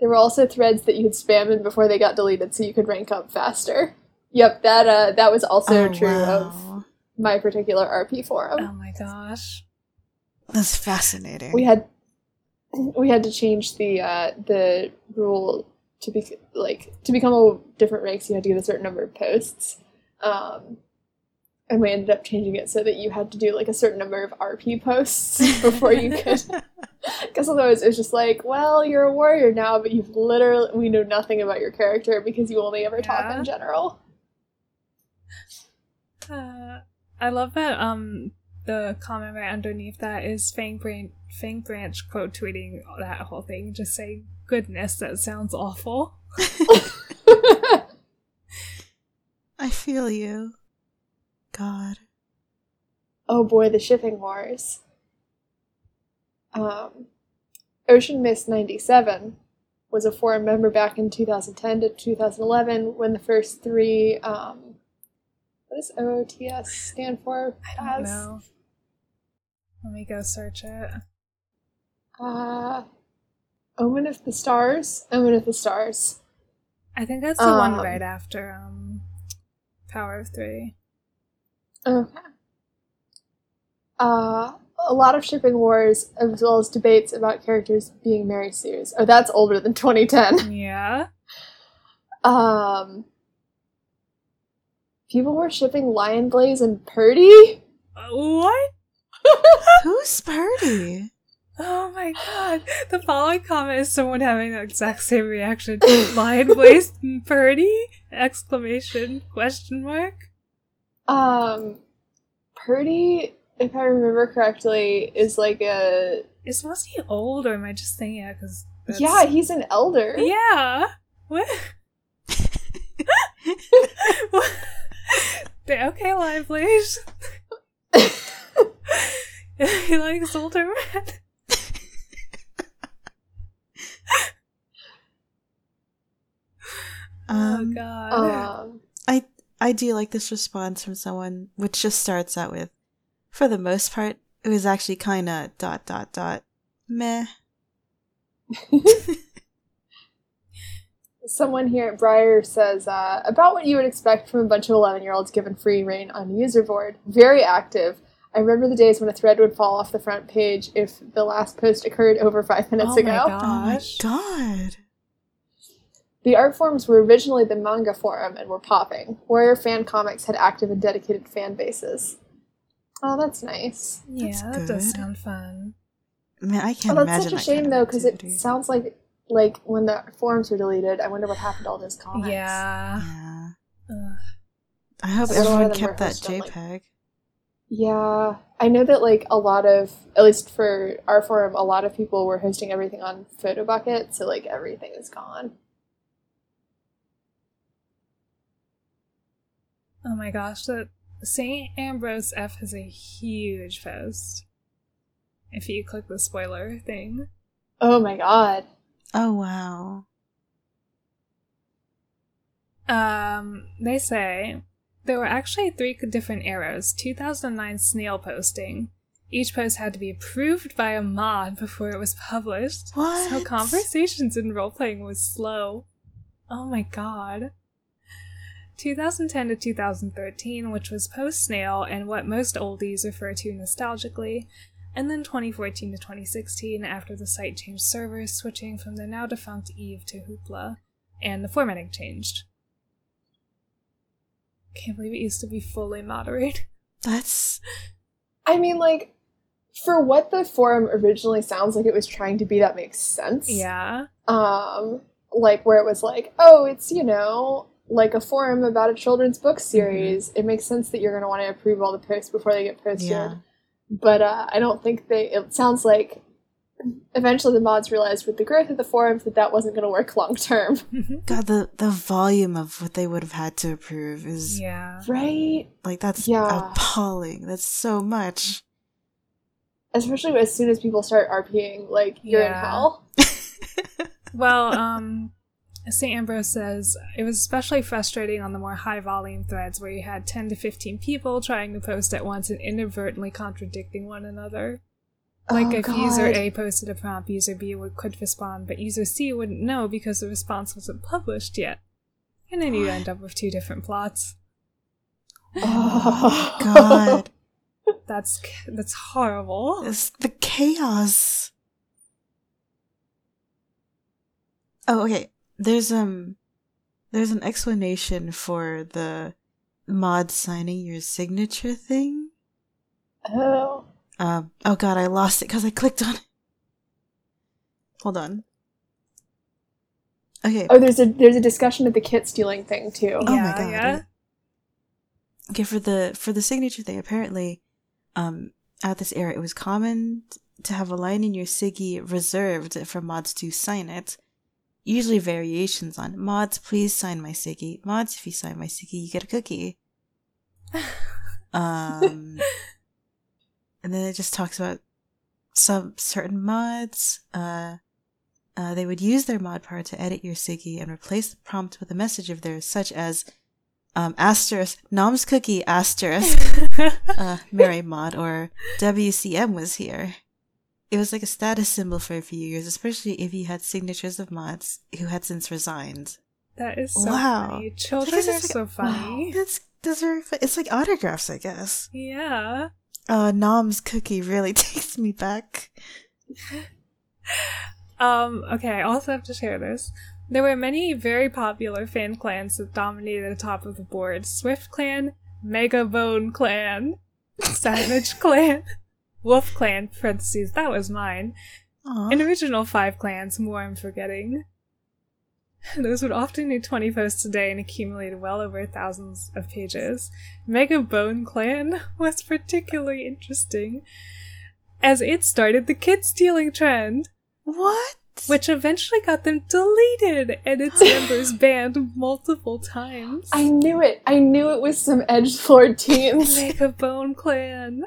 There were also threads that you could spam in before they got deleted, so you could rank up faster. Yep, that uh, that was also Oh, true of my particular RP forum. Oh my gosh. That's fascinating. we had we had to change the uh, the rule to be like to become a different ranks. You had to get a certain number of posts, um, and we ended up changing it so that you had to do like a certain number of RP posts *laughs* before you could. *laughs* Because otherwise, it was just like, well, you're a warrior now, but you've literally we know nothing about your character because you only ever talk in general. Uh, I love that um the comment right underneath that is Fang Branch Fang Branch quote tweeting that whole thing, just saying, Goodness, that sounds awful. *laughs* I feel you. God. oh boy, the shipping wars. Um, Ocean Mist 97 was a forum member back in 2010 to 2011 when the first three, um, what does OOTS stand for? I don't know. Let me go search it. Uh, Omen of the Stars? Omen of the Stars. I think that's the one Um, right after um Power of Three. Okay. Uh, a lot of shipping wars as well as debates about characters being Mary Sue's. Oh, that's older than 2010. *laughs* Yeah. Um, people were shipping Lion Blaze and Purdy. Uh, what? *laughs* Who's Purdy? Oh my god. The following comment is someone having the exact same reaction to *laughs* Lion Blaze and Purdy? Exclamation question mark. Um, Purdy, if I remember correctly, is like a Is was he old or am I just saying it because yeah, he's an elder. Yeah. What? *laughs* what? Okay, Lion Blaze. He likes older *laughs* men. oh Um, god. Um, I I do like this response from someone, which just starts out with, for the most part, it was actually kind of dot dot dot meh. *laughs* Someone here at Briar says uh, about what you would expect from a bunch of 11 year olds given free reign on a user board. Very active. I remember the days when a thread would fall off the front page if the last post occurred over five minutes oh my ago. Oh my god! The art forums were originally the manga forum and were popping. Warrior fan comics had active and dedicated fan bases. Oh, that's nice. Yeah, That's that does good. sound fun. Man, I Oh, can't that's imagine such a that shame though, because it sounds like like when the forums were deleted. I wonder what happened to all those comics. Yeah. Yeah. I hope So a lot of everyone kept that hosted on, like- JPEG. Yeah, I know that like a lot of, at least for our forum, a lot of people were hosting everything on PhotoBucket, so like everything is gone. Oh my gosh, the St. Ambrose F has a huge post. If you click the spoiler thing. Oh my god. Oh wow. Um, they say there were actually three different eras 2009 snail posting. Each post had to be approved by a mod before it was published. What? So conversations in role playing was slow. Oh my god. 2010 to 2013, which was post Snail and what most oldies refer to nostalgically, and then 2014 to 2016 after the site changed servers, switching from the now defunct Eve to Hoopla, and the formatting changed. Can't believe it used to be fully moderate. That's I mean, like, for what the forum originally sounds like it was trying to be, that makes sense. Yeah. Um, like where it was like, oh, it's you know like a forum about a children's book Mm-hmm. series. It makes sense that you're going to want to approve all the posts before they get posted. yeah. But uh, I don't think they. It sounds like eventually the mods realized with the growth of the forums that that wasn't going to work long term. *laughs* *laughs* God, the the volume of what they would have had to approve is yeah. Right. like that's Yeah. appalling. That's so much. Especially as soon as people start RPing, like you're in hell. *laughs* Well, um, St. Ambrose says it was especially frustrating on the more high volume threads where you had 10 to 15 people trying to post at once and inadvertently contradicting one another. Like Oh, if user A posted a prompt, user B would could respond, but user C wouldn't know because the response wasn't published yet. And then you end up with two different plots. Oh. God, *laughs* That's that's horrible. it's the chaos. Oh, okay. There's um, there's an explanation for the mod signing your signature thing. Oh. Um. Oh God, I lost it because I clicked on it. Hold on. Okay. Oh, there's a there's a discussion of the kit stealing thing too. Oh my God. yeah. Okay, for the for the signature thing, apparently, um, at this era, it was common to have a line in your Siggy reserved for mods to sign it. Usually variations on mods, please sign my Siggy. Mods, if you sign my Siggy, you get a cookie. *laughs* Um, and then it just talks about some certain mods. Uh, uh, they would use their mod power to edit your Siggy and replace the prompt with a message of theirs, such as um, asterisk Nom's cookie asterisk *laughs* uh, Mary mod or WCM was here. It was like a status symbol for a few years, especially if you had signatures of mods who had since resigned. that is so Wow. funny. Children are like- so funny. That's that's very fun. It's like autographs, I guess. Yeah. Uh, Nom's cookie really *laughs* takes me back. Um, okay, I also have to share this. There were many very popular fan clans that dominated the top of the board. Swift Clan, Mega Bone Clan, *laughs* Savage Clan, Wolf Clan, parentheses, that was mine, Aw. and original five clans, more I'm forgetting. *laughs* Those would often do 20 posts a day and accumulated well over thousands of pages. Mega Bone Clan *laughs* was particularly interesting, as it started the kid stealing trend What? which eventually got them deleted and its *gasps* members banned multiple times. I knew it. I knew it was some edge lord teens. Make a bone clan.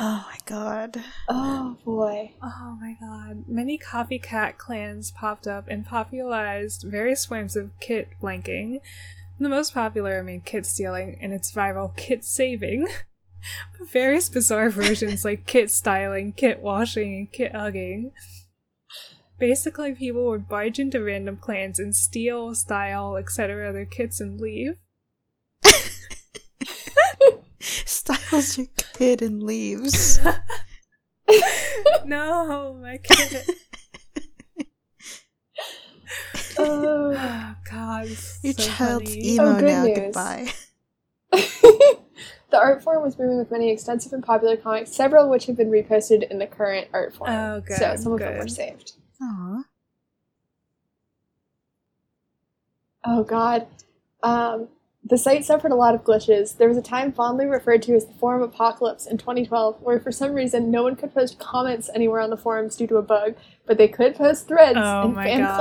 Oh my god. oh boy. Oh my god. Many copycat clans popped up and popularized various forms of kit blanking. The most popular, I mean, kit stealing and its rival, kit saving. *laughs* various bizarre versions like kit styling, kit washing, and kit hugging. Basically, people would barge into random clans and steal, style, etc. their kits and leave. *laughs* Styles your kid and leaves. *laughs* no, my kid. Oh. Oh god, it's Your so child's funny. emo Oh, good now. news. Goodbye. *laughs* the art form was booming with many extensive and popular comics, several of which have been reposted in the current art form. Oh, good, So some of them were saved. Aw. Oh god. Um, the site suffered a lot of glitches. There was a time fondly referred to as the forum apocalypse in 2012, where for some reason no one could post comments anywhere on the forums due to a bug, but they could post threads, Oh and my fan God.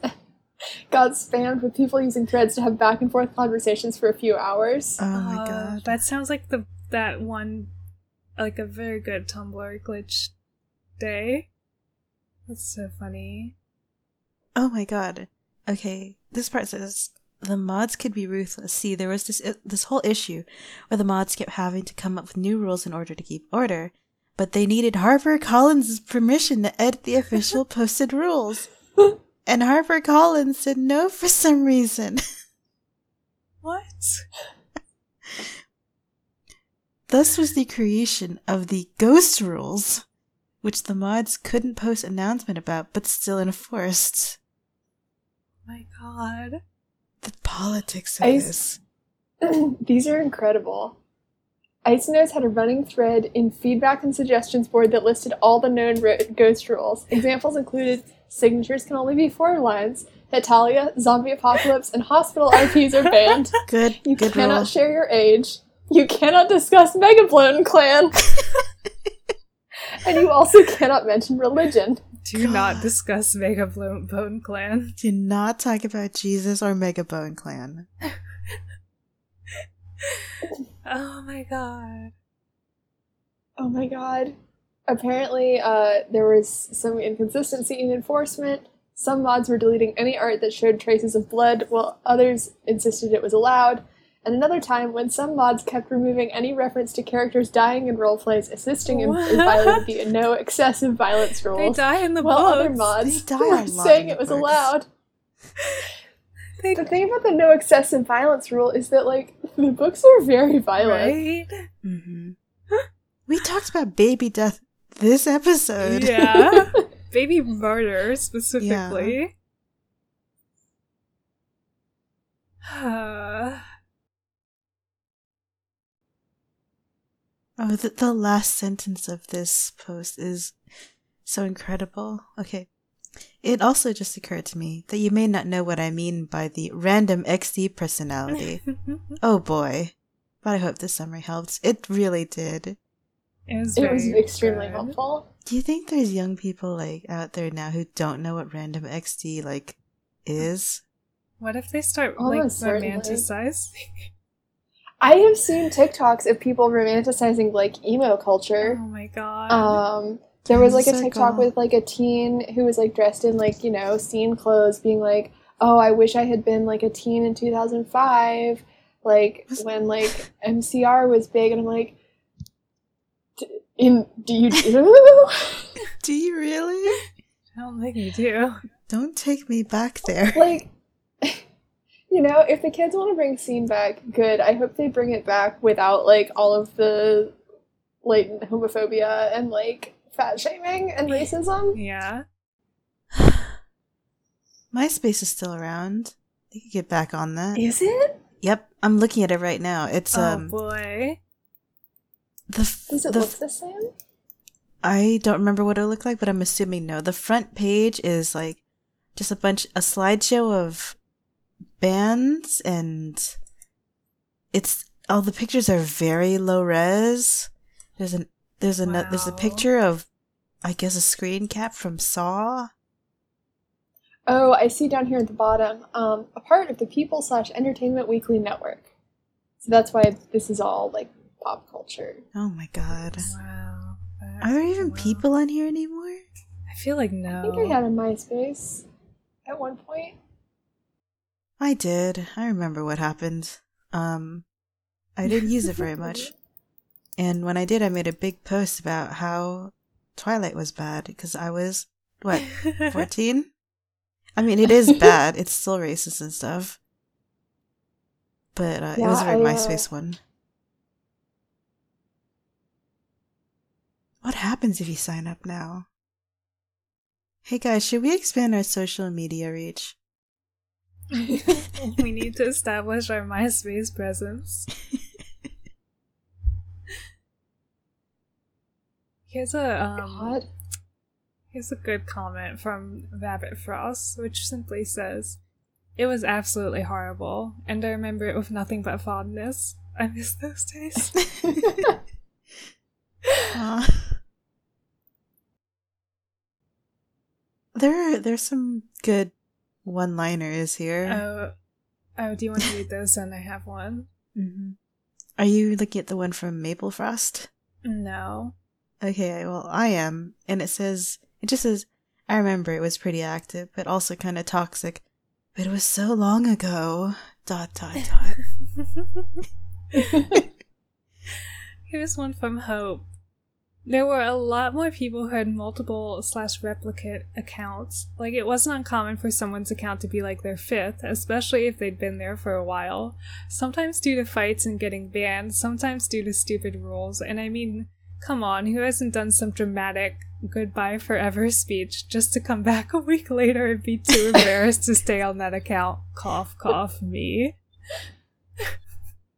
clans *laughs* got spammed with people using threads to have back and forth conversations for a few hours. Oh my Oh, god. That sounds like the that one, like a very good Tumblr glitch day. That's so funny. Oh my god. Okay, this part says the mods could be ruthless. See, there was this this whole issue where the mods kept having to come up with new rules in order to keep order, but they needed Harper Collins' permission to edit the official *laughs* posted rules. And Harper Collins said no for some reason. *laughs* What? Thus was the creation of the ghost rules, which the mods couldn't post announcement about but still enforced. My god. The politics of Ice- this. *clears throat* These are incredible. Ice Nose had a running thread in feedback and suggestions board that listed all the known ro- ghost rules. Examples included signatures can only be four lines, Hetalia, zombie apocalypse, and hospital IPs are banned. *laughs* Good, You good cannot rule. share your age. You cannot discuss Mega Bone clan. *laughs* and you also *laughs* cannot mention religion. Do not discuss Mega Bone Bone Clan. *laughs* Do not talk about Jesus or Mega Bone Clan. Oh my god. Oh my god. Apparently, uh, there was some inconsistency in enforcement. Some mods were deleting any art that showed traces of blood, while others insisted it was allowed. And another time, when some mods kept removing any reference to characters dying in roleplays, assisting in, in What? violating the no excessive violence rule. They rules. die in the while other mods They die *laughs* were saying in it the was books. allowed. They The thing about the no excessive violence rule is that, like, *laughs* the books are very violent. right? hmm *gasps* we talked about baby death this episode. Yeah. *laughs* Baby murder specifically. *sighs* Oh, the, the last sentence of this post is so incredible. Okay. It also just occurred to me that you may not know what I mean by the random XD personality. *laughs* oh boy. But I hope this summary helped. It really did. it was, It was extremely good. helpful. Do you think there's young people like out there now who don't know what random XD like is? What if they start Almost like certainly. romanticizing? *laughs* I have seen TikToks of people romanticizing like emo culture. Oh my god. Um, there was like a TikTok with like a teen who was like dressed in like you know scene clothes, being like, "Oh, I wish I had been like a teen in 2005, like when like MCR was big." And I'm like, "D- "In do you do?" *laughs* Do you really? I don't think you do. Don't take me back there. like, you know, if the kids want to bring scene back, good. I hope they bring it back without like all of the latent homophobia and like fat shaming and racism. Yeah. *sighs* MySpace is still around. They could get back on that. Is it? Yep, I'm looking at it right now. It's oh um boy. the f- Does it the look f- the same? I don't remember what it looked like, but I'm assuming no. The front page is like just a bunch a slideshow of bands and it's all the pictures are very low res. There's an there's a there's a picture of I guess a screen cap from Saw. Oh, I see down here at the bottom, um, a part of the People slash Entertainment Weekly Network. So that's why this is all like pop culture. Oh my god. Wow. Are there even wow. people on here anymore? I feel like no. I think I had a MySpace at one point. I did. I remember what happened. Um, I didn't use it very much. *laughs* And when I did, I made a big post about how Twilight was bad because I was, what, 14? I mean, it is bad. It's still racist and stuff. But uh, it was a Yeah, very uh, MySpace one. What happens if you sign up now? Hey guys, should we expand our social media reach? *laughs* we need to establish our MySpace presence. Here's a um, God. here's a good comment from Rabbit Frost, which simply says, "It was absolutely horrible, and I remember it with nothing but fondness. I miss those days." Aw. *laughs* *laughs* there are there's some good one liner is here. oh, oh, do you want to read those? And I have one. *laughs* Mhm. Are you looking at the one from Maple Frost? No. Okay, well I am, and it says it just says I remember it was pretty active, but also kind of toxic. But it was so long ago. Dot dot dot. *laughs* Here's one from Hope. There were a lot more people who had multiple slash replicate accounts. Like it wasn't uncommon for someone's account to be like their fifth, especially if they'd been there for a while. Sometimes due to fights and getting banned, sometimes due to stupid rules. And I mean, come on, who hasn't done some dramatic goodbye forever *laughs* speech just to come back a week later and be too *laughs* embarrassed to stay on that account? Cough, cough, me.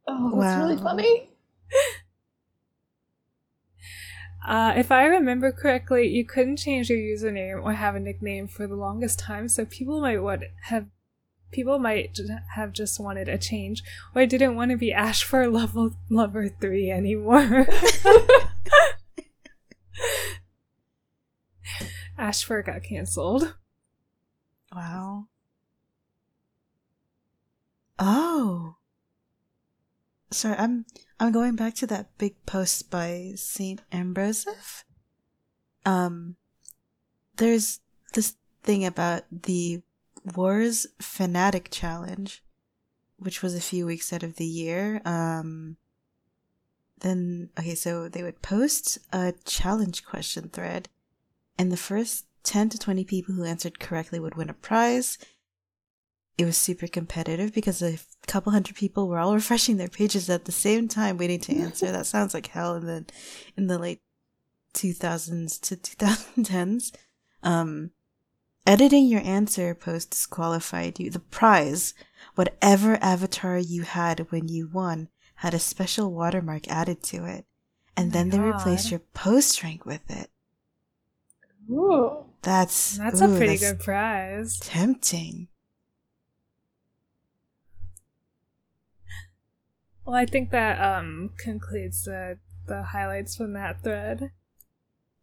Oh, that's really funny. Uh, if I remember correctly, you couldn't change your username or have a nickname for the longest time, so people might want have people might have just wanted a change or didn't want to be Ash for *laughs* level lover three anymore. *laughs* Ashford got cancelled. Wow. Oh. Sorry, I'm I'm going back to that big post by Saint Ambroseph. Um there's this thing about the Warriors Fanatic Challenge, which was a few weeks out of the year. Um then okay, so they would post a challenge question thread and the first 10 to 20 people who answered correctly would win a prize. It was super competitive because a couple hundred people were all *laughs* refreshing their pages at the same time waiting to answer. that sounds like hell in the in the late 2000s to 2010s. Um editing your answer post disqualified you. The prize, whatever avatar you had when you won, had a special watermark added to it. And Oh then they replaced your post rank with it. Ooh. That's That's ooh, a pretty that's good prize. Tempting. Well, I think that um concludes the the highlights from that thread.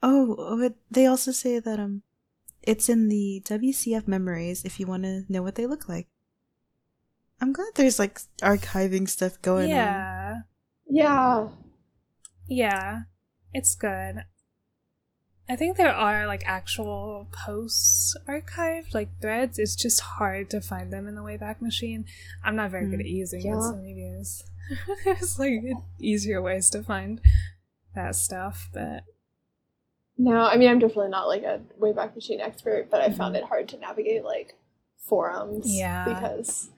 Oh, but they also say that um, it's in the WCF memories if you want to know what they look like. I'm glad there's like archiving stuff going on. yeah. Yeah. Yeah, it's good. I think there are like actual posts archived, like threads. It's just hard to find them in the Wayback Machine. I'm not very good at using it, Yeah. so maybe there's, *laughs* there's like easier ways to find that stuff. But No, I mean I'm definitely not like a Wayback Machine expert, but I Mhm. found it hard to navigate like forums. Yeah. Because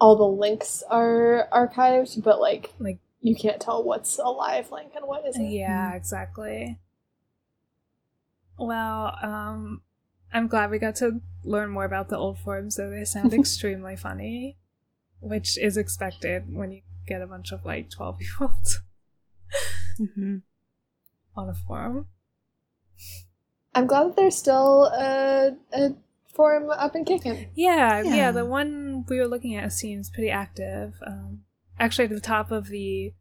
all the links are archived, but like like, you can't tell what's a live link and what isn't. yeah, exactly. Well, um, I'm glad we got to learn more about the old forums, though they sound *laughs* extremely funny, which is expected when you get a bunch of like 12 year olds *laughs* hmm on a forum. I'm glad that there's still a, a forum up and kicking. Yeah, yeah, Yeah. the one we were looking at seems pretty active. Um, actually, at the top of the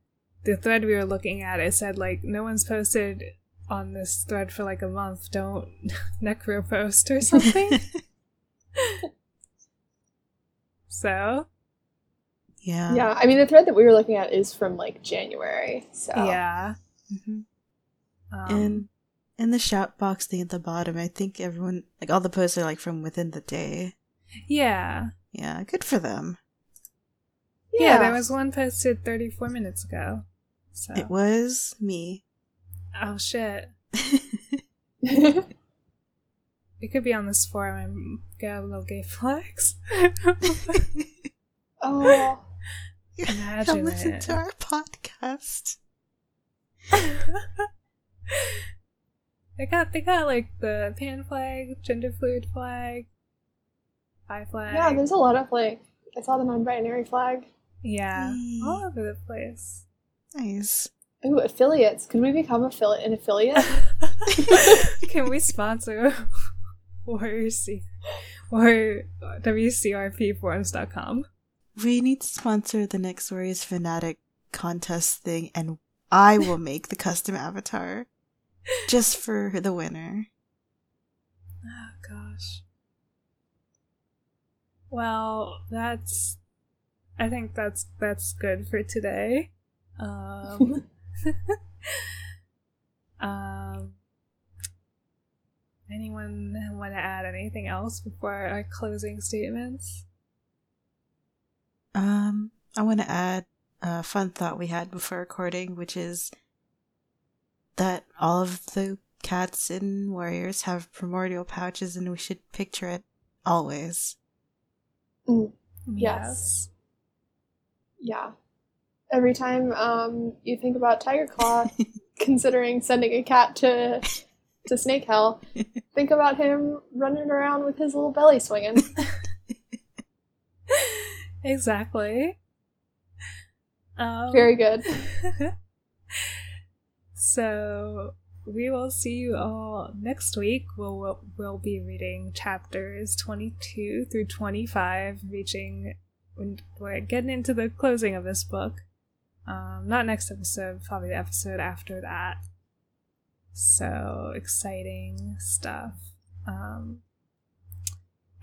the thread we were looking at, it said like no one's posted on this thread for like a month. Don't *laughs* necro post or something. *laughs* so yeah. Yeah, I mean the thread that we were looking at is from like January. So yeah, hmm um, and in the shout box thing at the bottom, I think everyone like all the posts are like from within the day. yeah, Yeah, good for them. yeah, There was one posted 34 minutes ago. So It was me. oh shit, *laughs* it could be on this forum and get a little gay flags. *laughs* oh, Imagine Come listen it. to our podcast. *laughs* they got they got like the pan flag, gender fluid flag, bi flag. yeah. There's a lot of like I saw the non-binary flag. yeah, Yay. all over the place. Nice. Ooh, affiliates. Could we become affiliate an affiliate? *laughs* Can we sponsor *laughs* Warrior C or WCRPforums.com? We need to sponsor the next Warriors Fanatic contest thing, and I will make the custom avatar just for the winner. Oh gosh. Well, that's I think that's that's good for today. Um *laughs* *laughs* Um anyone want to add anything else before our closing statements? Um, I want to add a fun thought we had before recording, which is that all of the cats in Warriors have primordial pouches, and we should picture it always. Mm, Yes. yeah. Every time um, you think about Tigerclaw, *laughs* considering sending a cat to to Snake Hell, *laughs* think about him running around with his little belly swinging. *laughs* exactly. Um, Very good. *laughs* so we will see you all next week. We'll, we'll we'll be reading chapters twenty two through twenty five, reaching we're getting into the closing of this book. Um, not next episode, probably the episode after that. So exciting stuff. Um,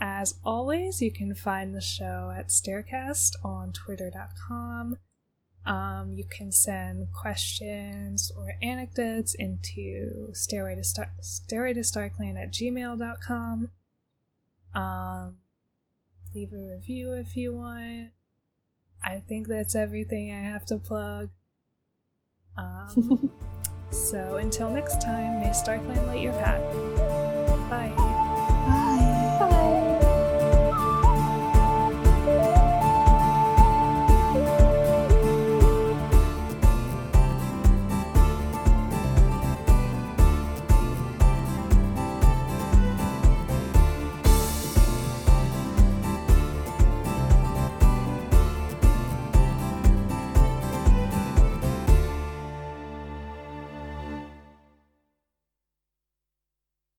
as always, you can find the show at Staircast on twitter.com. Um, you can send questions or anecdotes into stairway to, Star- stairway to starclan at gmail.com. Um, leave a review if you want. I think that's everything I have to plug. Um, *laughs* so until next time, may StarClan light your path. Bye.